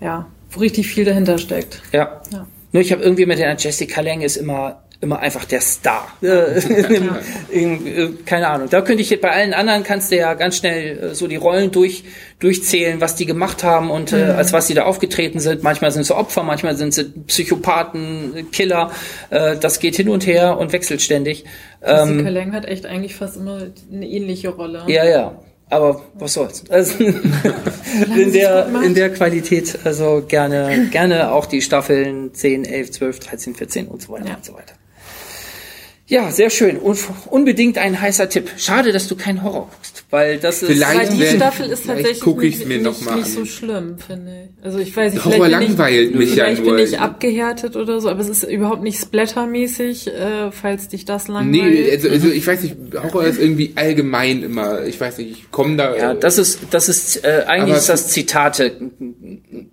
ja, wo richtig viel dahinter steckt. Ja. Ja. Nur ich habe irgendwie mit der Jessica Lange ist immer immer einfach der Star. Äh, in, äh, keine Ahnung. Da könnte ich bei allen anderen kannst du ja ganz schnell äh, so die Rollen durch durchzählen, was die gemacht haben und äh, als was sie da aufgetreten sind. Manchmal sind sie Opfer, manchmal sind sie Psychopathen, Killer. Äh, das geht hin und her und wechselt ständig. Ähm, Jessica Lange hat echt eigentlich fast immer eine ähnliche Rolle. ja, ja. Aber was soll's? Also, in der, in der Qualität, also gerne, gerne auch die Staffeln 10, 11, 12, 13, 14 und so weiter Ja. und so weiter. Ja, sehr schön. Und unbedingt ein heißer Tipp. Schade, dass du keinen Horror guckst, weil das ist. Vielleicht Aber die Wenn- Staffel ist vielleicht tatsächlich guck ich's nicht, mir noch nicht, mal nicht so schlimm, finde ich. Also ich weiß nicht, Horror vielleicht bin langweilt ich, mich ja vielleicht nur. bin ich abgehärtet oder so, aber es ist überhaupt nicht splattermäßig, äh, falls dich das langweilt. Nee, also, also ich weiß nicht, Horror ist irgendwie allgemein immer, ich weiß nicht, ich komme da... ja, das ist, das ist, äh, eigentlich Aber ist das Zitate,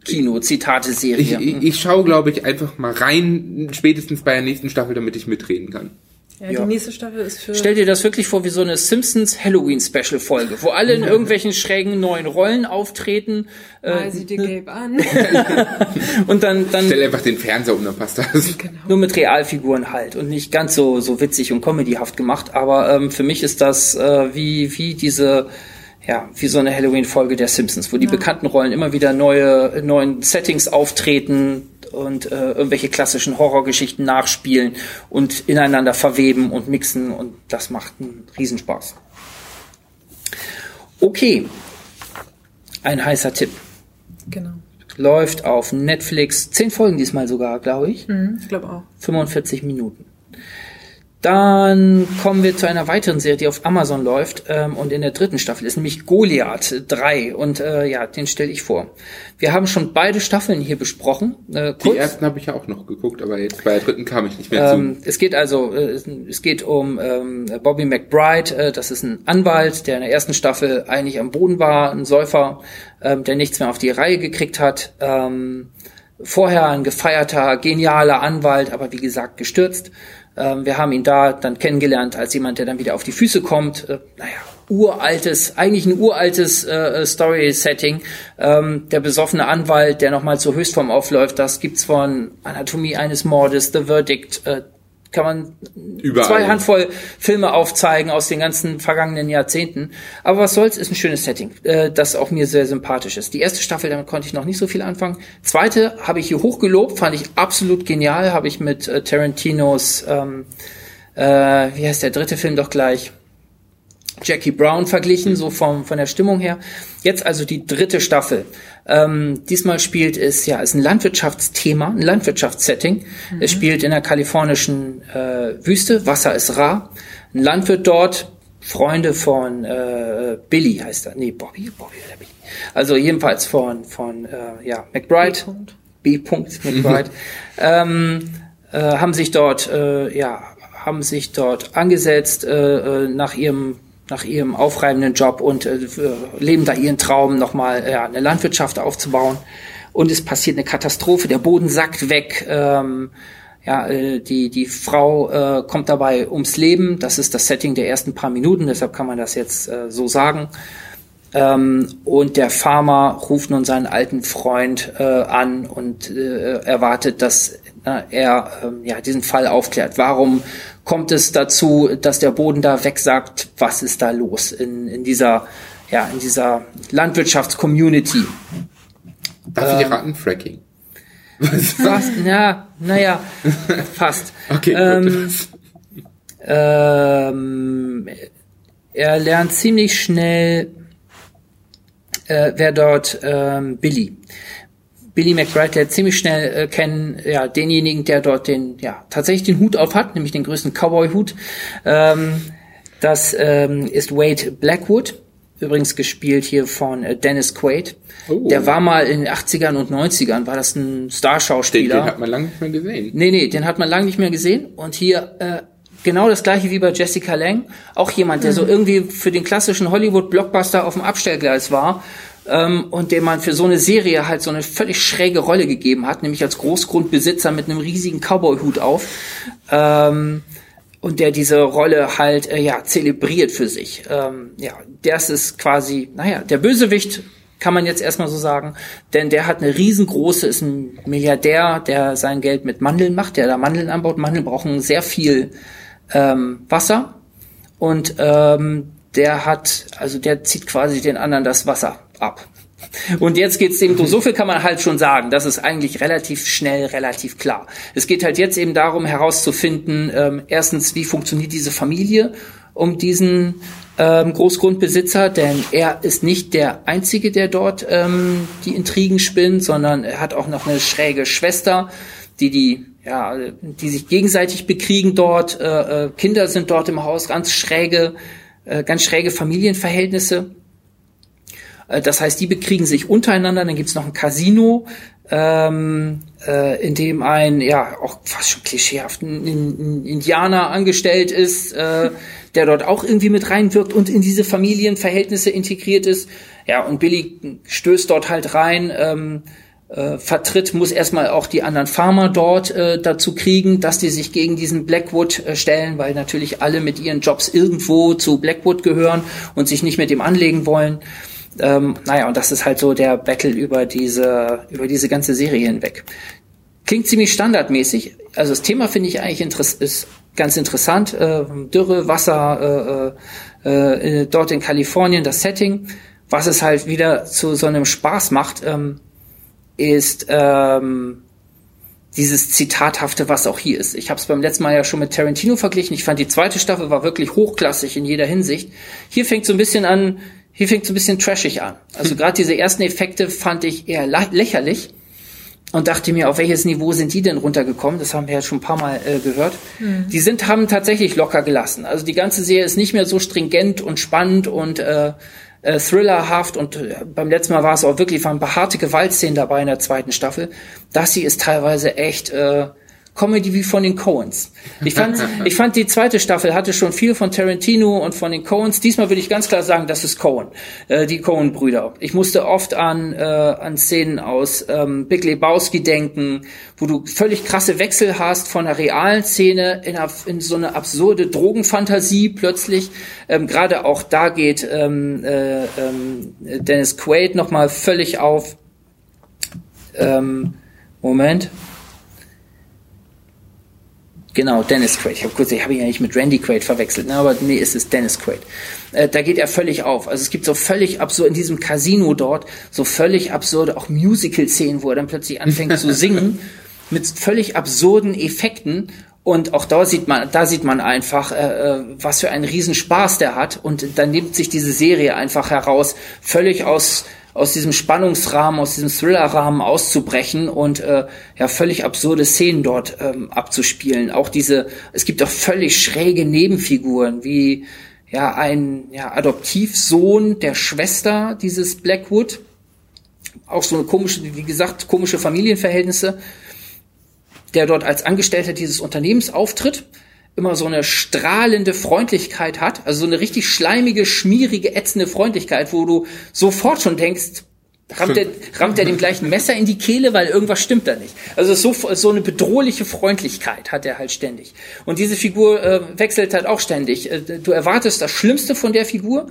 Kino, Zitate-Serie. ich, ich, ich schaue, glaube ich, einfach mal rein, spätestens bei der nächsten Staffel, damit ich mitreden kann. Ja, ja. die nächste Staffel ist für Stell dir das wirklich vor wie so eine Simpsons Halloween Special Folge, wo alle in irgendwelchen schrägen neuen Rollen auftreten Mal äh, sie dir gelb an. und dann dann Stell einfach den Fernseher um, dann passt das. genau. nur mit Realfiguren halt und nicht ganz so so witzig und comedyhaft gemacht. Aber ähm, für mich ist das äh, wie wie diese ja wie so eine Halloween Folge der Simpsons, wo die bekannten Rollen immer wieder neue neuen Settings auftreten und äh, irgendwelche klassischen Horrorgeschichten nachspielen und ineinander verweben und mixen und das macht einen Riesenspaß. Okay, ein heißer Tipp. Genau. Läuft auf Netflix. Zehn Folgen diesmal sogar, glaube ich. Mhm, ich glaube auch. 45 Minuten. Dann kommen wir zu einer weiteren Serie, die auf Amazon läuft ähm, und in der dritten Staffel ist, nämlich Goliath 3. Und äh, ja, den stelle ich vor. Wir haben schon beide Staffeln hier besprochen. Äh, Die kurz. ersten habe ich ja auch noch geguckt, aber jetzt bei der dritten kam ich nicht mehr Ähm, es geht also, äh, es geht um ähm, Bobby McBride. Äh, das ist ein Anwalt, der in der ersten Staffel eigentlich am Boden war, ein Säufer, ähm, der nichts mehr auf die Reihe gekriegt hat. Ähm, vorher ein gefeierter, genialer Anwalt, aber wie gesagt gestürzt. Ähm, wir haben ihn da dann kennengelernt als jemand, der dann wieder auf die Füße kommt. Äh, naja, uraltes, eigentlich ein uraltes äh, Story-Setting. Ähm, der besoffene Anwalt, der nochmal zur Höchstform aufläuft, das gibt's von Anatomie eines Mordes, The Verdict, äh, kann man Überall. zwei Handvoll Filme aufzeigen aus den ganzen vergangenen Jahrzehnten. Aber was soll's, ist ein schönes Setting, äh, das auch mir sehr sympathisch ist. Die erste Staffel, damit konnte ich noch nicht so viel anfangen. Zweite habe ich hier hochgelobt, fand ich absolut genial, habe ich mit äh, Tarantinos, ähm, äh, wie heißt der dritte Film doch gleich? Jackie Brown verglichen, so vom, von der Stimmung her. Jetzt also die dritte Staffel. Ähm, diesmal spielt es, ja, ist ein Landwirtschaftsthema, ein Landwirtschaftssetting. Mhm. Es spielt in der kalifornischen äh, Wüste, Wasser ist rar. Ein Landwirt dort, Freunde von äh, Billy heißt er. Nee, Bobby, Bobby oder Billy. Also jedenfalls von, von äh, ja, McBride. B. B. McBride. ähm, äh, haben sich dort, äh, ja, haben sich dort angesetzt äh, äh, nach ihrem nach ihrem aufreibenden Job und äh, leben da ihren Traum, nochmal ja, eine Landwirtschaft aufzubauen. Und es passiert eine Katastrophe, der Boden sackt weg. Ähm, ja, äh, die, die Frau äh, kommt dabei ums Leben. Das ist das Setting der ersten paar Minuten, deshalb kann man das jetzt äh, so sagen. Ähm, und der Farmer ruft nun seinen alten Freund äh, an und äh, erwartet, dass äh, er äh, ja, diesen Fall aufklärt. Warum kommt es dazu, dass der Boden da wegsagt? Was ist da los in, in dieser, ja, in dieser Landwirtschaftscommunity? Darf ich ähm, raten? Fracking. Fast, ja, naja, fast. Okay, ähm, ähm, er lernt ziemlich schnell, äh, wer dort ähm, Billy. Billy McBride lernt ziemlich schnell äh, kennen, ja, denjenigen, der dort den, ja, tatsächlich den Hut auf hat, nämlich den größten Cowboy-Hut. Ähm, das ähm, ist Wade Blackwood übrigens gespielt hier von äh, Dennis Quaid. Oh. Der war mal in den 80ern und 90ern, war das ein Starschauspieler. Den, den hat man lange nicht mehr gesehen. Nee, nee, den hat man lange nicht mehr gesehen. Und hier äh, genau das gleiche wie bei Jessica Lang. Auch jemand, der mhm. so irgendwie für den klassischen Hollywood-Blockbuster auf dem Abstellgleis war. Ähm, und dem man für so eine Serie halt so eine völlig schräge Rolle gegeben hat, nämlich als Großgrundbesitzer mit einem riesigen Cowboy-Hut auf. Ähm, und der diese Rolle halt äh, ja zelebriert für sich. Ähm, ja, das ist quasi, naja, der Bösewicht kann man jetzt erstmal so sagen, denn der hat eine riesengroße, ist ein Milliardär, der sein Geld mit Mandeln macht, der da Mandeln anbaut. Mandeln brauchen sehr viel ähm, Wasser und ähm, der hat, also der zieht quasi den anderen das Wasser ab. Und jetzt geht's eben, so viel kann man halt schon sagen. Das ist eigentlich relativ schnell, relativ klar. Es geht halt jetzt eben darum herauszufinden, ähm, erstens, wie funktioniert diese Familie um diesen ähm, Großgrundbesitzer, denn er ist nicht der Einzige, der dort ähm, die Intrigen spinnt, sondern er hat auch noch eine schräge Schwester, die die ja, die sich gegenseitig bekriegen dort. Äh, äh, Kinder sind dort im Haus, ganz schräge, äh, ganz schräge Familienverhältnisse. Äh, das heißt, die bekriegen sich untereinander. Dann gibt's noch ein Casino, ähm, äh, in dem ein, ja, auch fast schon klischeehaft, ein, Indianer angestellt ist, äh, der dort auch irgendwie mit reinwirkt und in diese Familienverhältnisse integriert ist. Ja, und Billy stößt dort halt rein, ähm, äh, vertritt, muss erstmal auch die anderen Farmer dort äh, dazu kriegen, dass die sich gegen diesen Blackwood äh, stellen, weil natürlich alle mit ihren Jobs irgendwo zu Blackwood gehören und sich nicht mit dem anlegen wollen. Ähm, naja, und das ist halt so der Battle über diese, über diese ganze Serie hinweg. Klingt ziemlich standardmäßig. Also das Thema finde ich eigentlich ist ganz interessant. Äh, Dürre, Wasser, äh, äh, äh, dort in Kalifornien, das Setting. Was es halt wieder zu so einem Spaß macht, ähm, ist ähm, dieses Zitathafte, was auch hier ist. Ich habe es beim letzten Mal ja schon mit Tarantino verglichen. Ich fand die zweite Staffel war wirklich hochklassig in jeder Hinsicht. Hier fängt so ein bisschen an, hier fängt es ein bisschen trashig an. Also gerade diese ersten Effekte fand ich eher lächerlich und dachte mir, auf welches Niveau sind die denn runtergekommen? Das haben wir ja schon ein paar Mal äh, gehört. Mhm. Die sind haben tatsächlich locker gelassen. Also die ganze Serie ist nicht mehr so stringent und spannend und äh, äh, thrillerhaft und äh, beim letzten Mal war es auch wirklich waren behaarte Gewaltszenen dabei in der zweiten Staffel. Das hier ist teilweise echt äh, Comedy wie von den Coens. Ich fand, ich fand die zweite Staffel hatte schon viel von Tarantino und von den Coens. Diesmal würde ich ganz klar sagen, das ist Coen, äh, die Coen-Brüder. Ich musste oft an, äh, an Szenen aus ähm, Big Lebowski denken, wo du völlig krasse Wechsel hast von einer realen Szene in, in so eine absurde Drogenfantasie plötzlich. Ähm, Gerade auch da geht ähm, äh, ähm, Dennis Quaid nochmal völlig auf. Ähm, Moment. Genau, Dennis Quaid. Ich habe kurz, ich habe ihn ja nicht mit Randy Quaid verwechselt, ne? aber nee, es ist Dennis Quaid. Äh, da geht er völlig auf. Also es gibt so völlig absurd in diesem Casino dort so völlig absurde auch Musical-Szenen, wo er dann plötzlich anfängt zu singen mit völlig absurden Effekten Und auch da sieht man, da sieht man einfach, äh, äh, was für einen Riesenspaß der hat. Und dann nimmt sich diese Serie einfach heraus, völlig aus aus diesem Spannungsrahmen, aus diesem Thrillerrahmen auszubrechen und äh, ja völlig absurde Szenen dort ähm, abzuspielen. Auch diese, es gibt auch völlig schräge Nebenfiguren wie ja ein ja, Adoptivsohn der Schwester dieses Blackwood, auch so eine komische, wie gesagt, komische Familienverhältnisse der dort als Angestellter dieses Unternehmens auftritt, immer so eine strahlende Freundlichkeit hat, also so eine richtig schleimige, schmierige, ätzende Freundlichkeit, wo du sofort schon denkst, rammt er, rammt er dem gleichen Messer in die Kehle, weil irgendwas stimmt da nicht. Also so, so eine bedrohliche Freundlichkeit hat er halt ständig. Und diese Figur äh, wechselt halt auch ständig. Äh, du erwartest das Schlimmste von der Figur,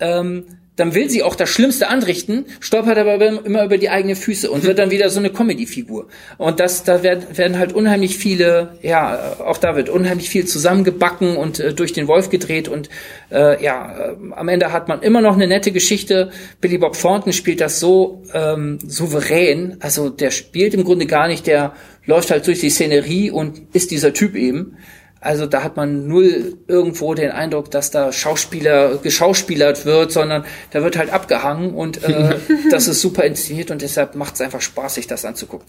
ähm, dann will sie auch das Schlimmste anrichten, stolpert aber immer über die eigenen Füße und wird dann wieder so eine Comedy-Figur. Und das, da werden, werden halt unheimlich viele, ja, auch da wird unheimlich viel zusammengebacken und äh, durch den Wolf gedreht und äh, ja, äh, am Ende hat man immer noch eine nette Geschichte. Billy Bob Thornton spielt das so ähm, souverän, also der spielt im Grunde gar nicht, der läuft halt durch die Szenerie und ist dieser Typ eben. Also da hat man null irgendwo den Eindruck, dass da Schauspieler geschauspielert wird, sondern da wird halt abgehangen und äh, das ist super inszeniert und deshalb macht es einfach Spaß, sich das anzugucken.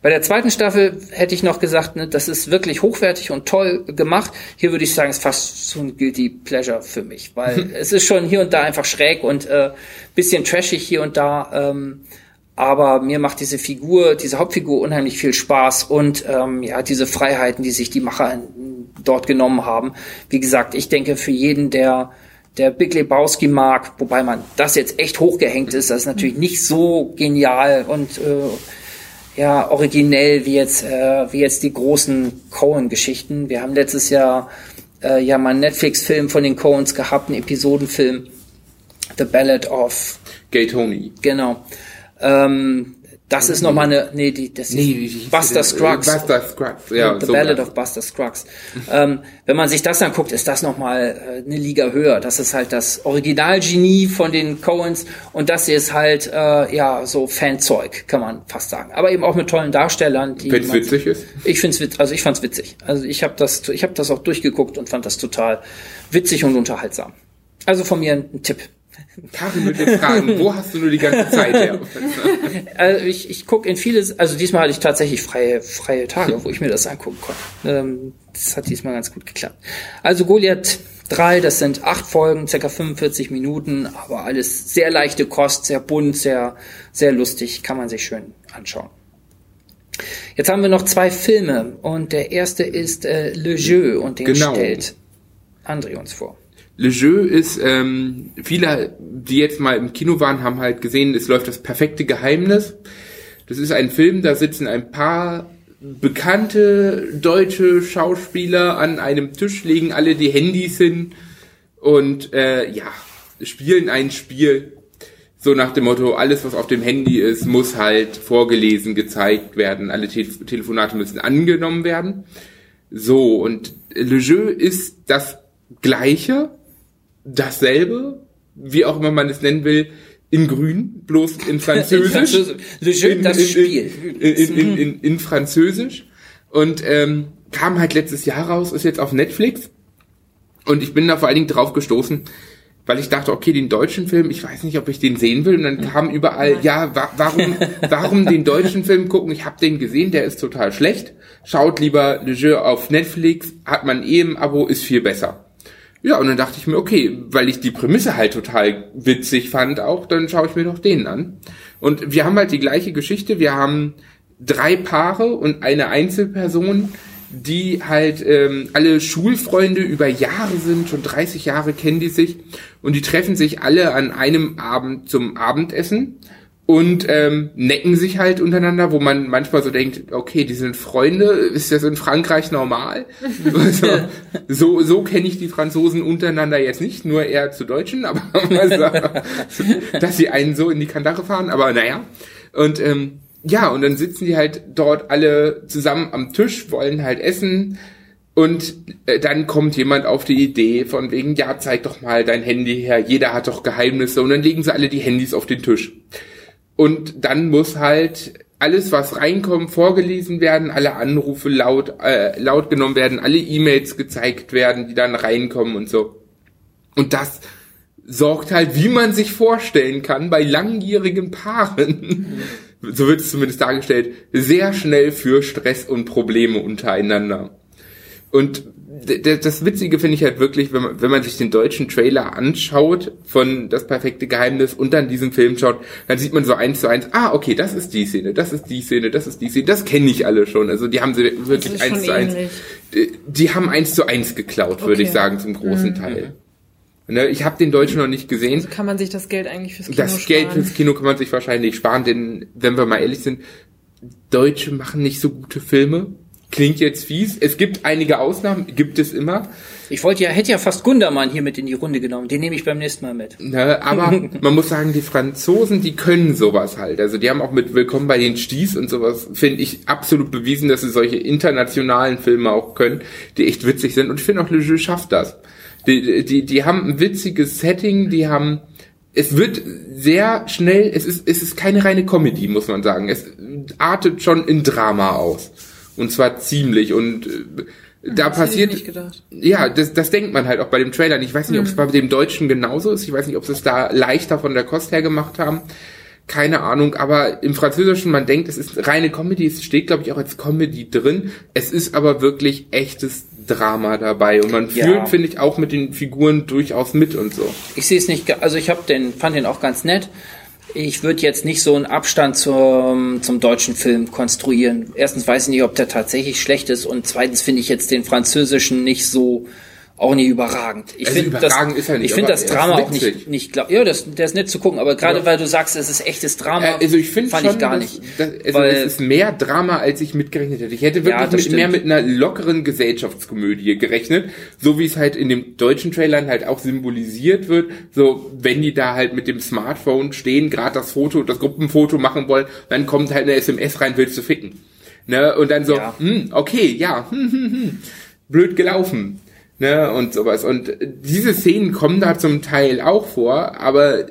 Bei der zweiten Staffel hätte ich noch gesagt, ne, das ist wirklich hochwertig und toll gemacht. Hier würde ich sagen, ist fast so ein guilty pleasure für mich, weil es ist schon hier und da einfach schräg und äh, bisschen trashig hier und da. Ähm, aber mir macht diese Figur, diese Hauptfigur unheimlich viel Spaß und ähm, ja, diese Freiheiten, die sich die Macher dort genommen haben. Wie gesagt, ich denke für jeden, der der Big Lebowski mag, wobei man das jetzt echt hochgehängt ist, das ist natürlich nicht so genial und äh, ja originell wie jetzt äh, wie jetzt die großen Cohen-Geschichten. Wir haben letztes Jahr äh, ja mal einen Netflix-Film von den Coens gehabt, einen Episodenfilm, The Ballad of Gay Tony. Genau. Ähm, das ist nochmal eine, nee, die, das nee, ist Buster Scruggs. Buster Scruggs, ja. The so Ballad of Buster Scruggs. ähm, wenn man sich das anguckt, ist das nochmal äh, eine Liga höher. Das ist halt das Originalgenie von den Coens und das hier ist halt, äh, ja, so Fanzeug, kann man fast sagen. Aber eben auch mit tollen Darstellern. Die Wenn's witzig ist? Ich find's witzig, also ich fand's witzig. Also ich habe das, ich habe das auch durchgeguckt und fand das total witzig und unterhaltsam. Also von mir ein Tipp. Karin den Fragen, wo hast du nur die ganze Zeit her? also ich, ich gucke in vieles, also diesmal hatte ich tatsächlich freie, freie Tage, wo ich mir das angucken konnte. Ähm, das hat diesmal ganz gut geklappt. Also Goliath 3, das sind acht Folgen, circa 45 Minuten, aber alles sehr leichte Kost, sehr bunt, sehr, sehr lustig, kann man sich schön anschauen. Jetzt haben wir noch zwei Filme und der erste ist äh, Le Jeu und den genau. stellt André uns vor. Le Jeu ist, ähm, viele, die jetzt mal im Kino waren, haben halt gesehen, es läuft das perfekte Geheimnis. Das ist ein Film, da sitzen ein paar bekannte deutsche Schauspieler an einem Tisch, legen alle die Handys hin und äh, ja, spielen ein Spiel. So nach dem Motto, alles was auf dem Handy ist, muss halt vorgelesen, gezeigt werden, alle Te Telefonate müssen angenommen werden. So, und Le Jeu ist das Gleiche, dasselbe, wie auch immer man es nennen will, in Grün, bloß in Französisch. Le jeu, das Spiel. In, in, in, in, Französisch. Und ähm, kam halt letztes Jahr raus, ist jetzt auf Netflix. Und ich bin da vor allen Dingen drauf gestoßen, weil ich dachte, okay, den deutschen Film, ich weiß nicht, ob ich den sehen will. Und dann kam überall, ja, wa warum, warum den deutschen Film gucken? Ich habe den gesehen, der ist total schlecht. Schaut lieber Le Jeu auf Netflix, hat man eh im Abo, ist viel besser. Ja, und dann dachte ich mir, okay, weil ich die Prämisse halt total witzig fand auch, dann schaue ich mir doch den an. Und wir haben halt die gleiche Geschichte. Wir haben drei Paare und eine Einzelperson, die halt ähm, alle Schulfreunde über Jahre sind, schon 30 Jahre kennen die sich und die treffen sich alle an einem Abend zum Abendessen und ähm, necken sich halt untereinander, wo man manchmal so denkt, okay, die sind Freunde, ist das in Frankreich normal? also, so so kenne ich die Franzosen untereinander jetzt nicht, nur eher zu Deutschen, aber also, dass sie einen so in die Kandare fahren, aber naja. Und ähm, ja, und dann sitzen die halt dort alle zusammen am Tisch, wollen halt essen, und äh, dann kommt jemand auf die Idee von wegen, ja, zeig doch mal dein Handy her, jeder hat doch Geheimnisse und dann legen sie alle die Handys auf den Tisch. Und dann muss halt alles, was reinkommt, vorgelesen werden, alle Anrufe laut, äh, laut genommen werden, alle E-Mails gezeigt werden, die dann reinkommen und so. Und das sorgt halt, wie man sich vorstellen kann, bei langjährigen Paaren, so wird es zumindest dargestellt, sehr schnell für Stress und Probleme untereinander. Und das Witzige finde ich halt wirklich, wenn man, wenn man sich den deutschen Trailer anschaut von Das perfekte Geheimnis und dann diesen Film schaut, dann sieht man so eins zu eins, ah, okay, das ist die Szene, das ist die Szene, das ist die Szene, das kenne ich alle schon. Also die haben sie wirklich eins zu eins, die, haben eins zu eins geklaut, okay. würde ich sagen, zum großen mhm. Teil. Ne, ich habe den Deutschen noch nicht gesehen. Also kann man sich das Geld eigentlich fürs Kino das sparen? Das Geld fürs Kino kann man sich wahrscheinlich sparen, denn wenn wir mal ehrlich sind, Deutsche machen nicht so gute Filme. Klingt jetzt fies. Es gibt einige Ausnahmen, gibt es immer. Ich wollte ja, hätte ja fast Gundermann hier mit in die Runde genommen. Den nehme ich beim nächsten Mal mit. Ne, aber man muss sagen, die Franzosen, die können sowas halt. Also die haben auch mit Willkommen bei den Sties und sowas, finde ich, absolut bewiesen, dass sie solche internationalen Filme auch können, die echt witzig sind. Und ich finde auch, Le Jeu schafft das. Die, die, die haben ein witziges Setting, die haben, es wird sehr schnell, es ist, es ist keine reine Comedy, muss man sagen. Es artet schon in Drama aus. Und zwar ziemlich und, äh, da das passiert. Ja, das, das denkt man halt auch bei dem Trailer. Ich weiß nicht, ob es bei dem Deutschen genauso ist. Ich weiß nicht, ob sie es da leichter von der Kost her gemacht haben. Keine Ahnung, aber im Französischen, man denkt, es ist reine Comedy. Es steht, glaube ich, auch als Comedy drin. Es ist aber wirklich echtes Drama dabei und man fühlt, ja. finde ich, auch mit den Figuren durchaus mit und so. Ich sehe es nicht, also ich habe den, fand den auch ganz nett. Ich würde jetzt nicht so einen Abstand zum, zum deutschen Film konstruieren. Erstens weiß ich nicht, ob der tatsächlich schlecht ist und zweitens finde ich jetzt den französischen nicht so auch nicht überragend. Ich also finde das, ich finde das Drama auch nicht, nicht klar. Ja, das, der ist nett zu gucken, aber gerade ja. weil du sagst, es ist echtes Drama, äh, also ich finde fand schon, ich gar nicht. Das, also weil, es ist mehr Drama, als ich mitgerechnet hätte. Ich hätte wirklich ja, mit, mehr mit einer lockeren Gesellschaftskomödie gerechnet, so wie es halt in dem deutschen Trailern halt auch symbolisiert wird. So, wenn die da halt mit dem Smartphone stehen, gerade das Foto, das Gruppenfoto machen wollen, dann kommt halt eine SMS rein, willst du ficken. Ne? Und dann so, ja. hm, okay, ja, hm, hm, hm. blöd gelaufen ne, und sowas. Und diese Szenen kommen da zum Teil auch vor, aber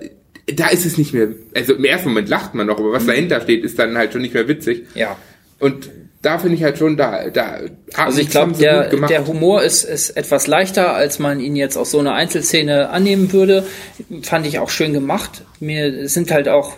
da ist es nicht mehr, also im ersten Moment lacht man noch, aber was mhm. dahinter steht, ist dann halt schon nicht mehr witzig. Ja. Und da finde ich halt schon, da, da Also ich glaube, der, der Humor ist, ist etwas leichter, als man ihn jetzt aus so einer Einzelszene annehmen würde. Fand ich auch schön gemacht. Mir sind halt auch,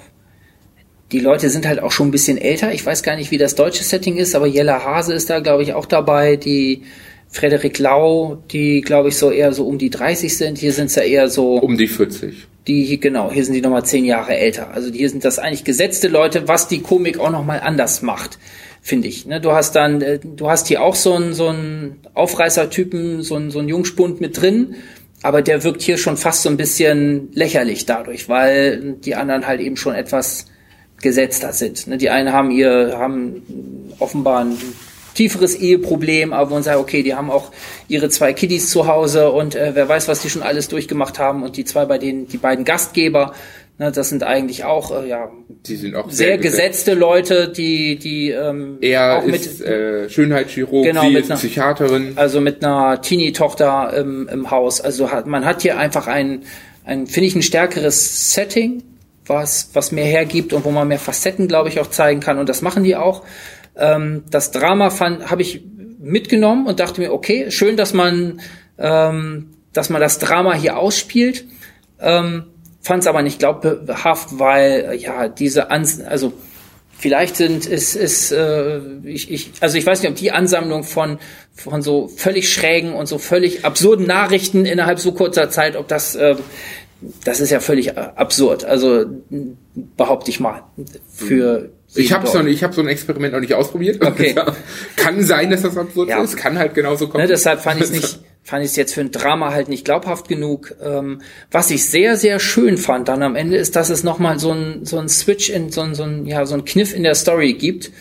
die Leute sind halt auch schon ein bisschen älter. Ich weiß gar nicht, wie das deutsche Setting ist, aber Jella Hase ist da, glaube ich, auch dabei, die Frederik Lau, die, glaube ich, so eher so um die 30 sind. Hier sind es ja eher so. Um die 40. Die, genau, hier sind die nochmal zehn Jahre älter. Also hier sind das eigentlich gesetzte Leute, was die Komik auch nochmal anders macht, finde ich. Ne? Du hast dann, äh, du hast hier auch so einen, so einen Aufreißertypen, so einen, so einen Jungspund mit drin, aber der wirkt hier schon fast so ein bisschen lächerlich dadurch, weil die anderen halt eben schon etwas gesetzter sind. Ne? Die einen haben ihr, haben offenbar ein tieferes Eheproblem, aber wo man sagt, okay, die haben auch ihre zwei Kiddies zu Hause und äh, wer weiß, was die schon alles durchgemacht haben und die zwei bei denen, die beiden Gastgeber, ne, das sind eigentlich auch, äh, ja, die sind auch sehr, sehr gesetzte Leute, die, die ähm, er auch ist mit, äh, Schönheitschirurg, genau, sie ist einer, Psychiaterin. Also mit einer Teenie-Tochter im, im Haus. Also hat, man hat hier einfach ein, ein finde ich, ein stärkeres Setting, was, was mehr hergibt und wo man mehr Facetten, glaube ich, auch zeigen kann. Und das machen die auch. Ähm, das Drama habe ich mitgenommen und dachte mir, okay, schön, dass man, ähm, dass man das Drama hier ausspielt. Ähm, fand es aber nicht glaubhaft, weil ja diese Ans also vielleicht sind ist ist äh, ich, ich also ich weiß nicht, ob die Ansammlung von von so völlig schrägen und so völlig absurden Nachrichten innerhalb so kurzer Zeit, ob das äh, das ist ja völlig absurd. Also behaupte ich mal für ich habe so, ich hab so ein Experiment noch nicht ausprobiert. Okay. kann sein, dass das absurd ja. ist, kann halt genauso kommen. Ne, deshalb fand ich nicht, fand ich es jetzt für ein Drama halt nicht glaubhaft genug. Ähm, was ich sehr, sehr schön fand dann am Ende ist, dass es nochmal so ein, so ein Switch in so ein, so ein, ja, so ein Kniff in der Story gibt.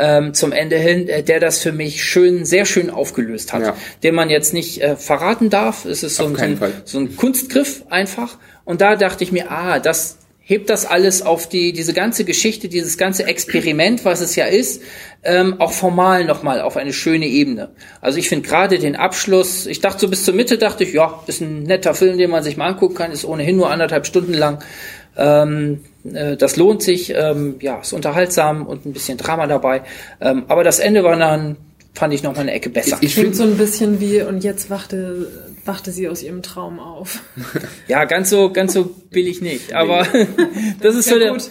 Ähm, zum Ende hin, äh, der das für mich schön, sehr schön aufgelöst hat, ja. den man jetzt nicht äh, verraten darf. Es ist so ein, so ein Kunstgriff einfach. Und da dachte ich mir, ah, das, hebt das alles auf die, diese ganze Geschichte, dieses ganze Experiment, was es ja ist, ähm, auch formal nochmal auf eine schöne Ebene. Also ich finde gerade den Abschluss, ich dachte so bis zur Mitte, dachte ich, ja, ist ein netter Film, den man sich mal angucken kann, ist ohnehin nur anderthalb Stunden lang. Ähm, äh, das lohnt sich, ähm, ja, ist unterhaltsam und ein bisschen Drama dabei. Ähm, aber das Ende war dann, fand ich noch mal eine Ecke besser. Ich finde so ein bisschen wie, und jetzt wachte, wachte sie aus ihrem Traum auf. ja, ganz so, ganz so billig nicht. Aber das ist so der, gut.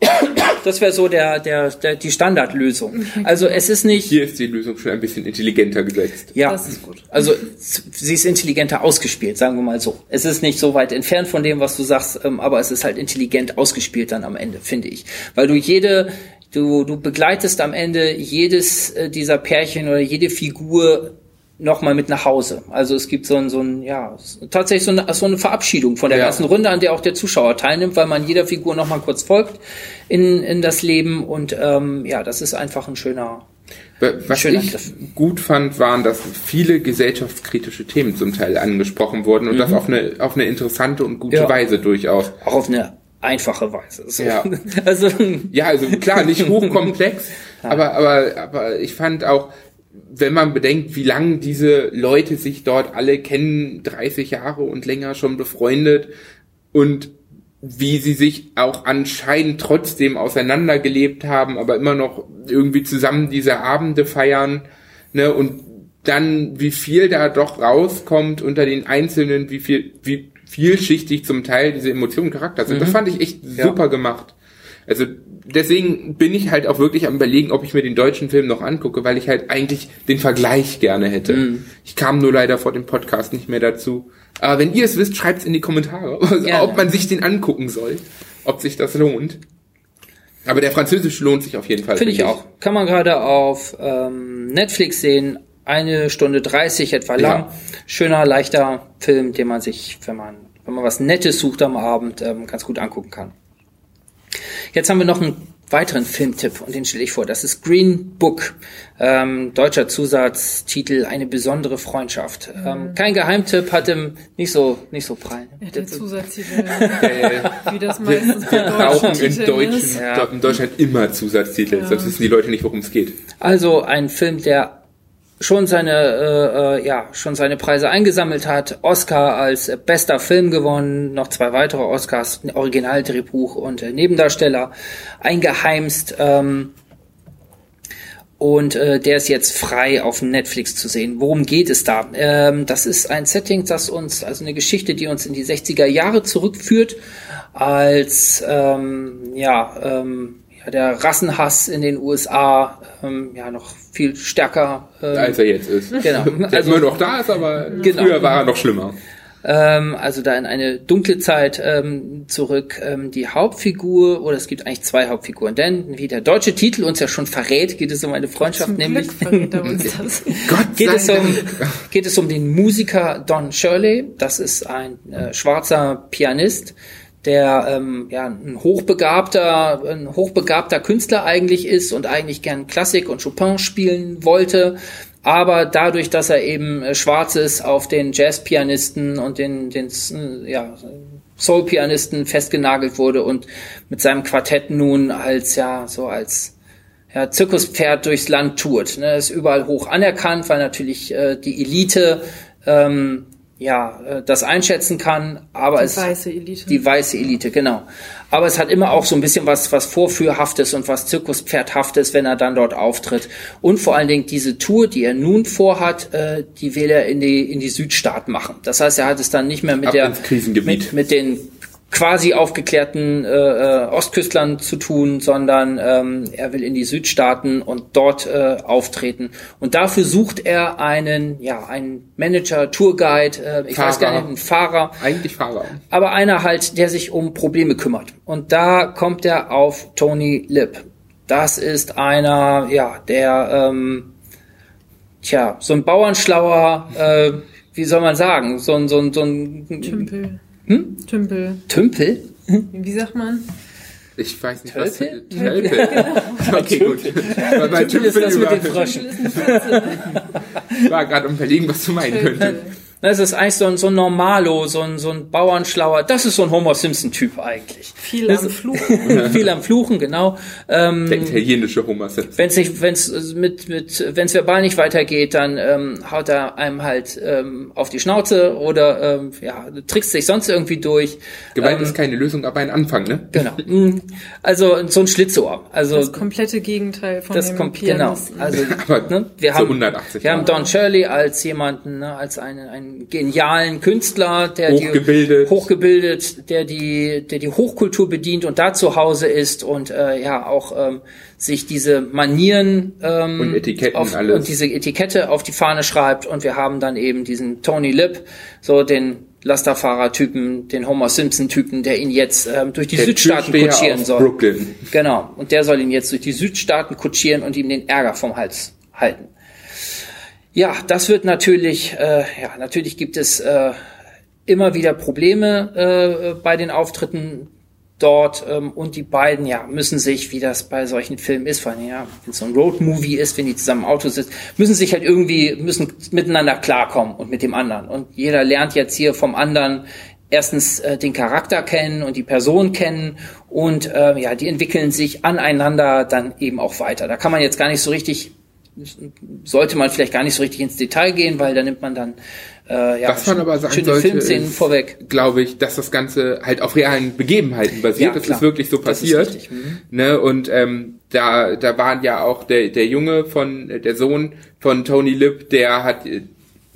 Das wäre so der, der, der, die Standardlösung. Also es ist nicht. Hier ist die Lösung schon ein bisschen intelligenter gesetzt. Ja, das ist gut. Also sie ist intelligenter ausgespielt, sagen wir mal so. Es ist nicht so weit entfernt von dem, was du sagst, ähm, aber es ist halt intelligent ausgespielt dann am Ende, finde ich. Weil du jede, du, du begleitest am Ende jedes äh, dieser Pärchen oder jede Figur nochmal mit nach Hause. Also es gibt so ein, so ein ja, tatsächlich so eine, so eine Verabschiedung von der ja. ganzen Runde, an der auch der Zuschauer teilnimmt, weil man jeder Figur nochmal kurz folgt in, in das Leben und ähm, ja, das ist einfach ein schöner, was ich Griff. gut fand, waren, dass viele gesellschaftskritische Themen zum Teil angesprochen wurden und mhm. das auf eine, auf eine interessante und gute ja. Weise durchaus. Auch auf eine einfache Weise. So. Ja. also, ja, also klar, nicht hochkomplex, aber, aber, aber ich fand auch, wenn man bedenkt, wie lange diese Leute sich dort alle kennen, 30 Jahre und länger schon befreundet und wie sie sich auch anscheinend trotzdem auseinandergelebt haben, aber immer noch irgendwie zusammen diese Abende feiern, ne, und dann wie viel da doch rauskommt unter den Einzelnen, wie viel, wie vielschichtig zum Teil diese Emotionen Charakter sind. Mhm. Das fand ich echt super ja. gemacht. Also deswegen bin ich halt auch wirklich am überlegen, ob ich mir den deutschen Film noch angucke, weil ich halt eigentlich den Vergleich gerne hätte. Mhm. Ich kam nur leider vor dem Podcast nicht mehr dazu. Aber wenn ihr es wisst, schreibt es in die Kommentare, ja, ob man sich den angucken soll, ob sich das lohnt. Aber der französische lohnt sich auf jeden Fall. Finde ich auch. Kann man gerade auf ähm, Netflix sehen. Eine Stunde dreißig etwa lang. Ja. Schöner, leichter Film, den man sich, wenn man, wenn man was Nettes sucht am Abend, ähm, ganz gut angucken kann. Jetzt haben wir noch einen weiteren Filmtipp und den stelle ich vor. Das ist Green Book. Ähm, deutscher Zusatztitel, eine besondere Freundschaft. Mhm. Ähm, kein Geheimtipp, hat im nicht so nicht so prall. Ja, der Zusatztitel, wie das meistens bei brauchen in, Deutschen, ja. in Deutschland immer Zusatztitel, ja. sonst wissen die Leute nicht, worum es geht. Also ein Film, der schon seine äh, äh, ja schon seine Preise eingesammelt hat, Oscar als bester Film gewonnen, noch zwei weitere Oscars, Originaldrehbuch und äh, Nebendarsteller eingeheimst ähm, und äh, der ist jetzt frei auf Netflix zu sehen. Worum geht es da? Ähm, das ist ein Setting, das uns also eine Geschichte, die uns in die 60er Jahre zurückführt, als ähm, ja ähm, der Rassenhass in den USA ähm, ja noch viel stärker ähm, als er jetzt ist. Genau. also, immer noch da ist, aber genau. früher war er noch schlimmer. Ähm, also da in eine dunkle Zeit ähm, zurück. Ähm, die Hauptfigur, oder es gibt eigentlich zwei Hauptfiguren, denn wie der deutsche Titel uns ja schon verrät, geht es um eine Freundschaft, Zum nämlich geht, es um, geht es um den Musiker Don Shirley. Das ist ein äh, schwarzer Pianist, der ähm, ja ein hochbegabter, ein hochbegabter Künstler eigentlich ist und eigentlich gern Klassik und Chopin spielen wollte, aber dadurch, dass er eben äh, schwarz ist, auf den Jazzpianisten und den, den ja, Soul-Pianisten festgenagelt wurde und mit seinem Quartett nun als ja so als ja, Zirkuspferd durchs Land tourt. Ne, ist überall hoch anerkannt, weil natürlich äh, die Elite ähm, ja, äh, das einschätzen kann, aber die es weiße Elite. die weiße Elite, genau. Aber es hat immer auch so ein bisschen was was vorführhaftes und was Zirkuspferdhaftes, wenn er dann dort auftritt. Und vor allen Dingen diese Tour, die er nun vorhat, äh, die will er in die in die Südstaaten machen. Das heißt, er hat es dann nicht mehr mit Ab der mit, mit den quasi aufgeklärten äh, äh, Ostküstlern zu tun, sondern ähm, er will in die Südstaaten und dort äh, auftreten. Und dafür sucht er einen, ja, einen Manager, Tourguide, äh, ich Fahrer. weiß gar nicht, einen Fahrer. Eigentlich Fahrer. Aber einer halt, der sich um Probleme kümmert. Und da kommt er auf Tony Lip. Das ist einer, ja, der, ähm, tja, so ein Bauernschlauer, äh, wie soll man sagen, so ein, so ein, so ein Tümpel. Hm? Tümpel. Tümpel? Wie sagt man? Ich weiß nicht, Tölpel? was... Tölpel. Tölpel. okay, gut. Weil bei Tümpel ist das mit den Fröschen. Ich war gerade überlegen, was du meinen könntest. Das ist eigentlich so ein, so ein Normalo, so ein, so ein Bauernschlauer. Das ist so ein Homer Simpson-Typ eigentlich. Viel Das- am Fluchen. viel am Fluchen, genau. Ähm, Der italienische Homer Simpson. wenn es nicht, wenn es mit mit wenn es verbal nicht weitergeht, dann ähm, haut er einem halt ähm, auf die Schnauze oder ähm, ja trickst sich sonst irgendwie durch. Gewalt ähm, ist keine Lösung, aber ein Anfang, ne? genau. Mm, Also so ein Schlitzohr. Also Das komplette Gegenteil von das dem kommt genau. Pianisten. Also Aber ne, wir haben 180 wir haben. Don Shirley als jemanden, ne, als einen, einen genialen Künstler, der Hochgebildet. die hochgebildet, der die der die Hochkultur bedient und da zu Hause ist und äh, ja auch ähm, sich diese Manieren ähm, Und Etiketten auf, alles. und diese Etikette auf die Fahne schreibt und wir haben dann eben diesen Tony Lip, so den Lasterfahrer-Typen, den Homer Simpson-Typen, der ihn jetzt ähm, durch die Der Südstaaten kutschieren soll. Brooklyn. Genau. Und der soll ihn jetzt durch die Südstaaten kutschieren und ihm den Ärger vom Hals halten. Ja, das wird natürlich, äh, ja, natürlich gibt es äh, immer wieder Probleme äh, bei den Auftritten dort ähm, und die beiden ja müssen sich, wie das bei solchen Filmen ist, vor allem ja, wenn es so ein Roadmovie ist, wenn die zusammen im Auto sitzen, müssen sich halt irgendwie müssen miteinander klarkommen und mit dem anderen und jeder lernt jetzt hier vom anderen erstens äh, den Charakter kennen und die Person kennen und äh, ja, die entwickeln sich aneinander dann eben auch weiter. Da kann man jetzt gar nicht so richtig sollte man vielleicht gar nicht so richtig ins Detail gehen, weil da nimmt man dann äh, ja, Was man aber sagen schöne sollte, Filmszenen ist, vorweg. glaube ich, dass das Ganze halt auf realen Begebenheiten basiert. Ja, das ist wirklich so passiert. richtig, mhm. Ne? Und ähm, da, da waren ja auch der, der Junge von, der Sohn von Tony Lip, der hat äh,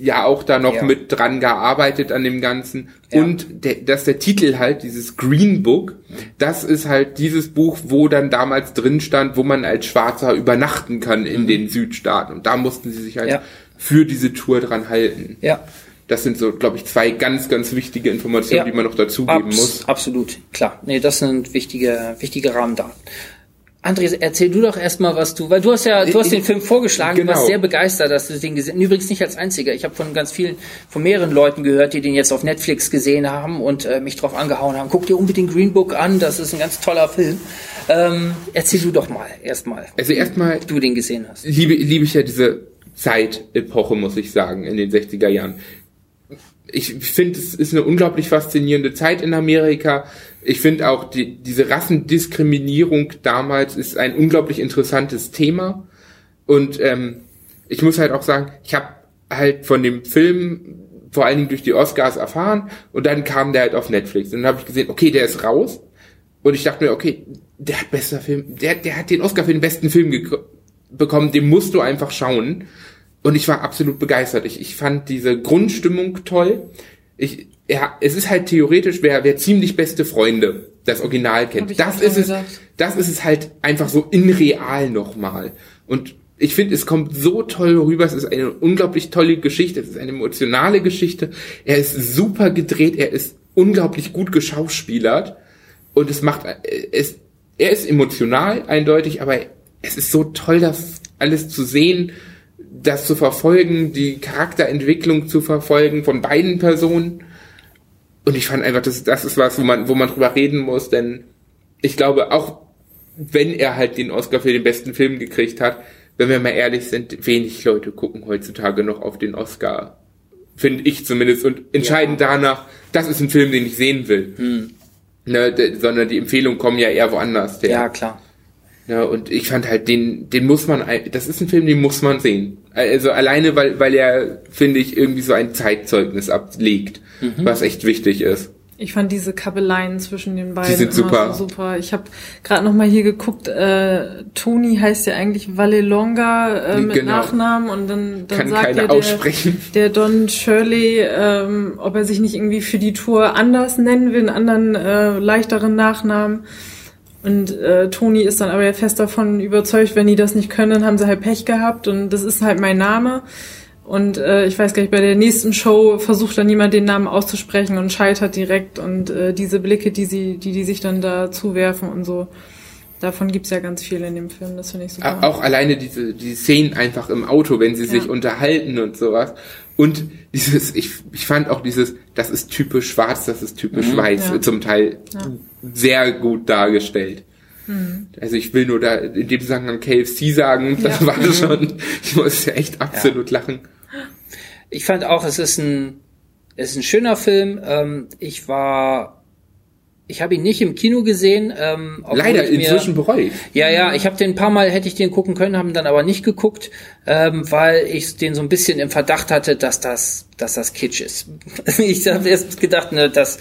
ja auch da noch Ja. mit dran gearbeitet an dem Ganzen. Ja. Und der, dass der Titel halt, dieses Green Book, das ist halt dieses Buch, wo dann damals drin stand, wo man als Schwarzer übernachten kann in den Südstaaten. Und da mussten sie sich halt Mhm. Ja. für diese Tour dran halten. Ja, Das sind so, glaube ich, zwei ganz, ganz wichtige Informationen, die man noch dazugeben abs muss. absolut, klar. Nee, das sind wichtige, wichtige Rahmendaten. André, erzähl du doch erstmal, was du, weil du hast ja, du hast Ich- den Film vorgeschlagen, du genau. warst sehr begeistert, dass du den gesehen Übrigens nicht als einziger. Ich habe von ganz vielen, von mehreren Leuten gehört, die den jetzt auf Netflix gesehen haben und äh, mich drauf angehauen haben. Guck dir unbedingt Green Book an, das ist ein ganz toller Film. Ähm, erzähl du doch mal, erstmal, Also erstmal du den gesehen hast. liebe, liebe ich ja diese Zeitepoche, muss ich sagen, in den 60er Jahren. Ich finde, es ist eine unglaublich faszinierende Zeit in Amerika. Ich finde auch, die, diese Rassendiskriminierung damals ist ein unglaublich interessantes Thema. Und ähm, ich muss halt auch sagen, ich habe halt von dem Film vor allen Dingen durch die Oscars erfahren und dann kam der halt auf Netflix. Und dann habe ich gesehen, okay, der ist raus. Und ich dachte mir, okay, der hat bester Film, der, der hat den Oscar für den besten Film bekommen, den musst du einfach schauen. Und ich war absolut begeistert. Ich, ich fand diese Grundstimmung toll. Ich, ja, es ist halt theoretisch, wer, wer ziemlich beste Freunde das Original kennt. Das ist es, das ist es halt einfach so in real nochmal. Und ich finde, es kommt so toll rüber. Es ist eine unglaublich tolle Geschichte. Es ist eine emotionale Geschichte. Er ist super gedreht. Er ist unglaublich gut geschauspielert. Und es macht, äh, es, er ist emotional, eindeutig, aber es ist so toll, das alles zu sehen, das zu verfolgen, die Charakterentwicklung zu verfolgen von beiden Personen. Und ich fand einfach, das, das ist was, wo man, wo man drüber reden muss, denn ich glaube, auch wenn er halt den Oscar für den besten Film gekriegt hat, wenn wir mal ehrlich sind, wenig Leute gucken heutzutage noch auf den Oscar. Finde ich zumindest. Und entscheiden danach, das ist ein Film, den ich sehen will. Ne, de, sondern die Empfehlungen kommen ja eher woanders. her. Ja, klar. Ja, und ich fand halt, den, den muss man, das ist ein Film, den muss man sehen. Also alleine, weil, weil er, finde ich, irgendwie so ein Zeitzeugnis ablegt, was echt wichtig ist. Ich fand diese Kabeleien zwischen den beiden sind immer super. so super. Ich habe gerade noch mal hier geguckt. Äh, Toni heißt ja eigentlich Vallelonga äh, mit Genau. Nachnamen und dann, dann Kann sagt ja der, aussprechen. der Don Shirley, ähm, ob er sich nicht irgendwie für die Tour anders nennen will, einen anderen äh, leichteren Nachnamen. Und äh, Toni ist dann aber ja fest davon überzeugt, wenn die das nicht können, dann haben sie halt Pech gehabt und das ist halt mein Name. Und äh, ich weiß gar nicht, bei der nächsten Show versucht dann niemand den Namen auszusprechen und scheitert direkt. Und äh, diese Blicke, die sie, die die sich dann da zuwerfen und so, davon gibt's ja ganz viel in dem Film. Das finde ich super. Auch alleine diese, die Szenen einfach im Auto, wenn sie sich Ja. unterhalten und sowas. Und dieses, ich, ich fand auch dieses, das ist typisch schwarz, das ist typisch weiß, Ja. zum Teil Ja. sehr gut dargestellt. Also ich will nur da in dem Zusammenhang KFC sagen, das Ja. war schon, ich muss ja echt absolut lachen. Ich fand auch, es ist ein Es ist ein schöner Film. Ähm, ich war ich habe ihn nicht im Kino gesehen. Ähm, Leider, mir, inzwischen bereue ich. Ja, ja, ich habe den ein paar Mal, hätte ich den gucken können, haben dann aber nicht geguckt, ähm, weil ich den so ein bisschen im Verdacht hatte, dass das, dass das Kitsch ist. ich habe erst gedacht, ne, dass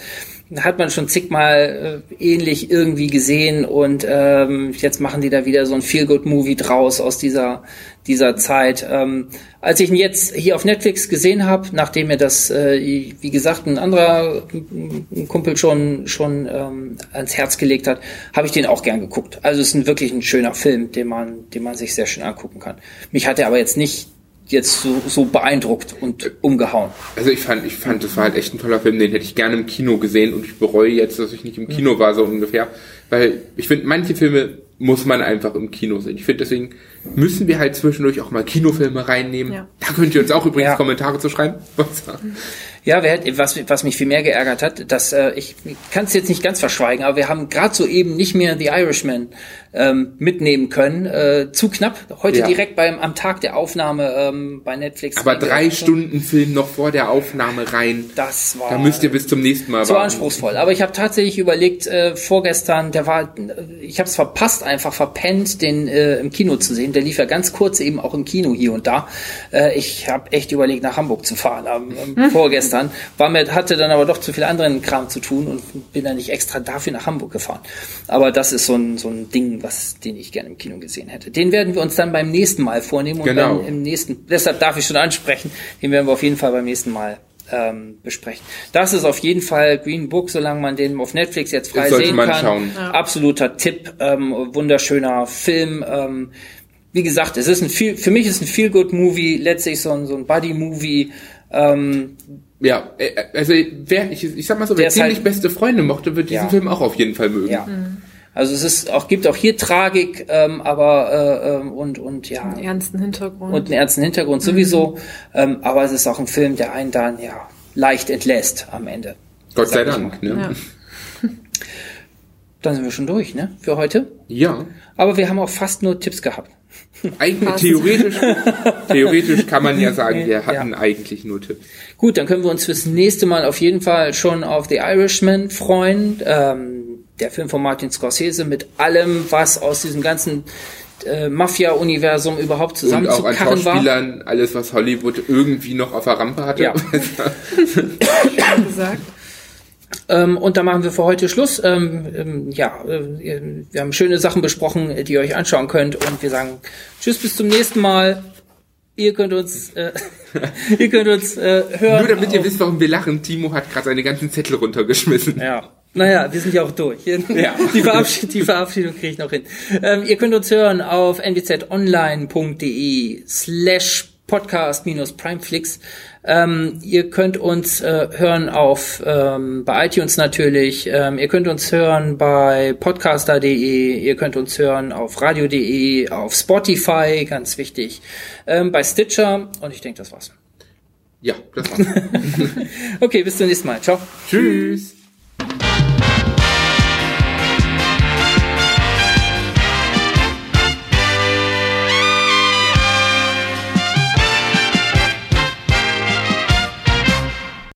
hat man schon zigmal äh, ähnlich irgendwie gesehen und ähm, jetzt machen die da wieder so ein Feel-Good-Movie draus aus dieser dieser Zeit. Ähm, als ich ihn jetzt hier auf Netflix gesehen habe, nachdem mir das, äh, wie gesagt, ein anderer ein Kumpel schon schon ähm, ans Herz gelegt hat, habe ich den auch gern geguckt. Also es ist ein, wirklich ein schöner Film, den man den man sich sehr schön angucken kann. Mich hat er aber jetzt nicht jetzt so, so beeindruckt und umgehauen. Also ich fand, ich fand, das war halt echt ein toller Film, den hätte ich gerne im Kino gesehen und ich bereue jetzt, dass ich nicht im Kino war, so ungefähr. Weil ich finde, manche Filme muss man einfach im Kino sehen. Ich finde, deswegen müssen wir halt zwischendurch auch mal Kinofilme reinnehmen. Ja. Da könnt ihr uns auch übrigens ja. Kommentare zu schreiben. Ja, wer, was, was mich viel mehr geärgert hat, dass äh, ich kann es jetzt nicht ganz verschweigen, aber wir haben gerade so eben nicht mehr The Irishman ähm, mitnehmen können. Äh, zu knapp. Heute ja. direkt beim am Tag der Aufnahme ähm, bei Netflix. Aber drei Stunden Film noch vor der Aufnahme rein. Das war. Da müsst ihr bis zum nächsten Mal so warten. anspruchsvoll. Aber ich habe tatsächlich überlegt, äh, vorgestern, der war, ich habe es verpasst, einfach verpennt, den äh, im Kino zu sehen. Der lief ja ganz kurz eben auch im Kino hier und da. Äh, ich habe echt überlegt, nach Hamburg zu fahren. Ähm, hm. Vorgestern war mir hatte dann aber doch zu viel anderen Kram zu tun und bin dann nicht extra dafür nach Hamburg gefahren. Aber das ist so ein so ein Ding was, den ich gerne im Kino gesehen hätte. Den werden wir uns dann beim nächsten Mal vornehmen und genau. dann im nächsten, deshalb darf ich schon ansprechen, den werden wir auf jeden Fall beim nächsten Mal ähm, besprechen. Das ist auf jeden Fall Green Book, solange man den auf Netflix jetzt frei sehen kann. Schauen. Ja. Absoluter Tipp, ähm, wunderschöner Film. Ähm, wie gesagt, es ist ein viel, für mich ist ein Feel Good Movie, letztlich so ein, so ein Buddy Movie. Ähm, ja, äh, also wer, ich, ich sag mal so, wer ziemlich halt, beste Freunde mochte, wird diesen ja. Film auch auf jeden Fall mögen. Ja. Mhm. Also es ist auch gibt auch hier Tragik, ähm, aber äh, ähm, und und ja einen ernsten Hintergrund und einen ernsten Hintergrund sowieso. Mhm. Ähm, aber es ist auch ein Film, der einen dann ja leicht entlässt am Ende. Gott sei Dank. Ne? Ja. Dann sind wir schon durch, ne? Für heute. Ja. Aber wir haben auch fast nur Tipps gehabt. Eigentlich theoretisch, theoretisch kann man ja sagen, wir hatten ja. eigentlich nur Tipps. Gut, dann können wir uns fürs nächste Mal auf jeden Fall schon auf The Irishman freuen. Ähm, der Film von Martin Scorsese mit allem, was aus diesem ganzen äh, Mafia-Universum überhaupt zusammenzukarren war. Und auch an Schauspielern, war. alles, was Hollywood irgendwie noch auf der Rampe hatte. Ja. gesagt. Ähm, und da machen wir für heute Schluss. Ähm, ähm, ja, äh, wir haben schöne Sachen besprochen, die ihr euch anschauen könnt. Und wir sagen Tschüss, bis zum nächsten Mal. Ihr könnt uns, äh, ihr könnt uns äh, hören. Nur damit ihr wisst, warum wir lachen. Timo hat gerade seine ganzen Zettel runtergeschmissen. Ja. Naja, wir sind ja auch durch. Ja. Die, Verabschied die Verabschiedung kriege ich noch hin. Ähm, ihr könnt uns hören auf nwzonline.de slash podcast minus primeflix. Ähm, ihr könnt uns äh, hören auf ähm, bei iTunes natürlich. Ähm, ihr könnt uns hören bei podcaster.de. Ihr könnt uns hören auf radio.de, auf Spotify, ganz wichtig, ähm, bei Stitcher. Und ich denke, das war's. Ja, das war's. okay, bis zum nächsten Mal. Ciao. Tschüss.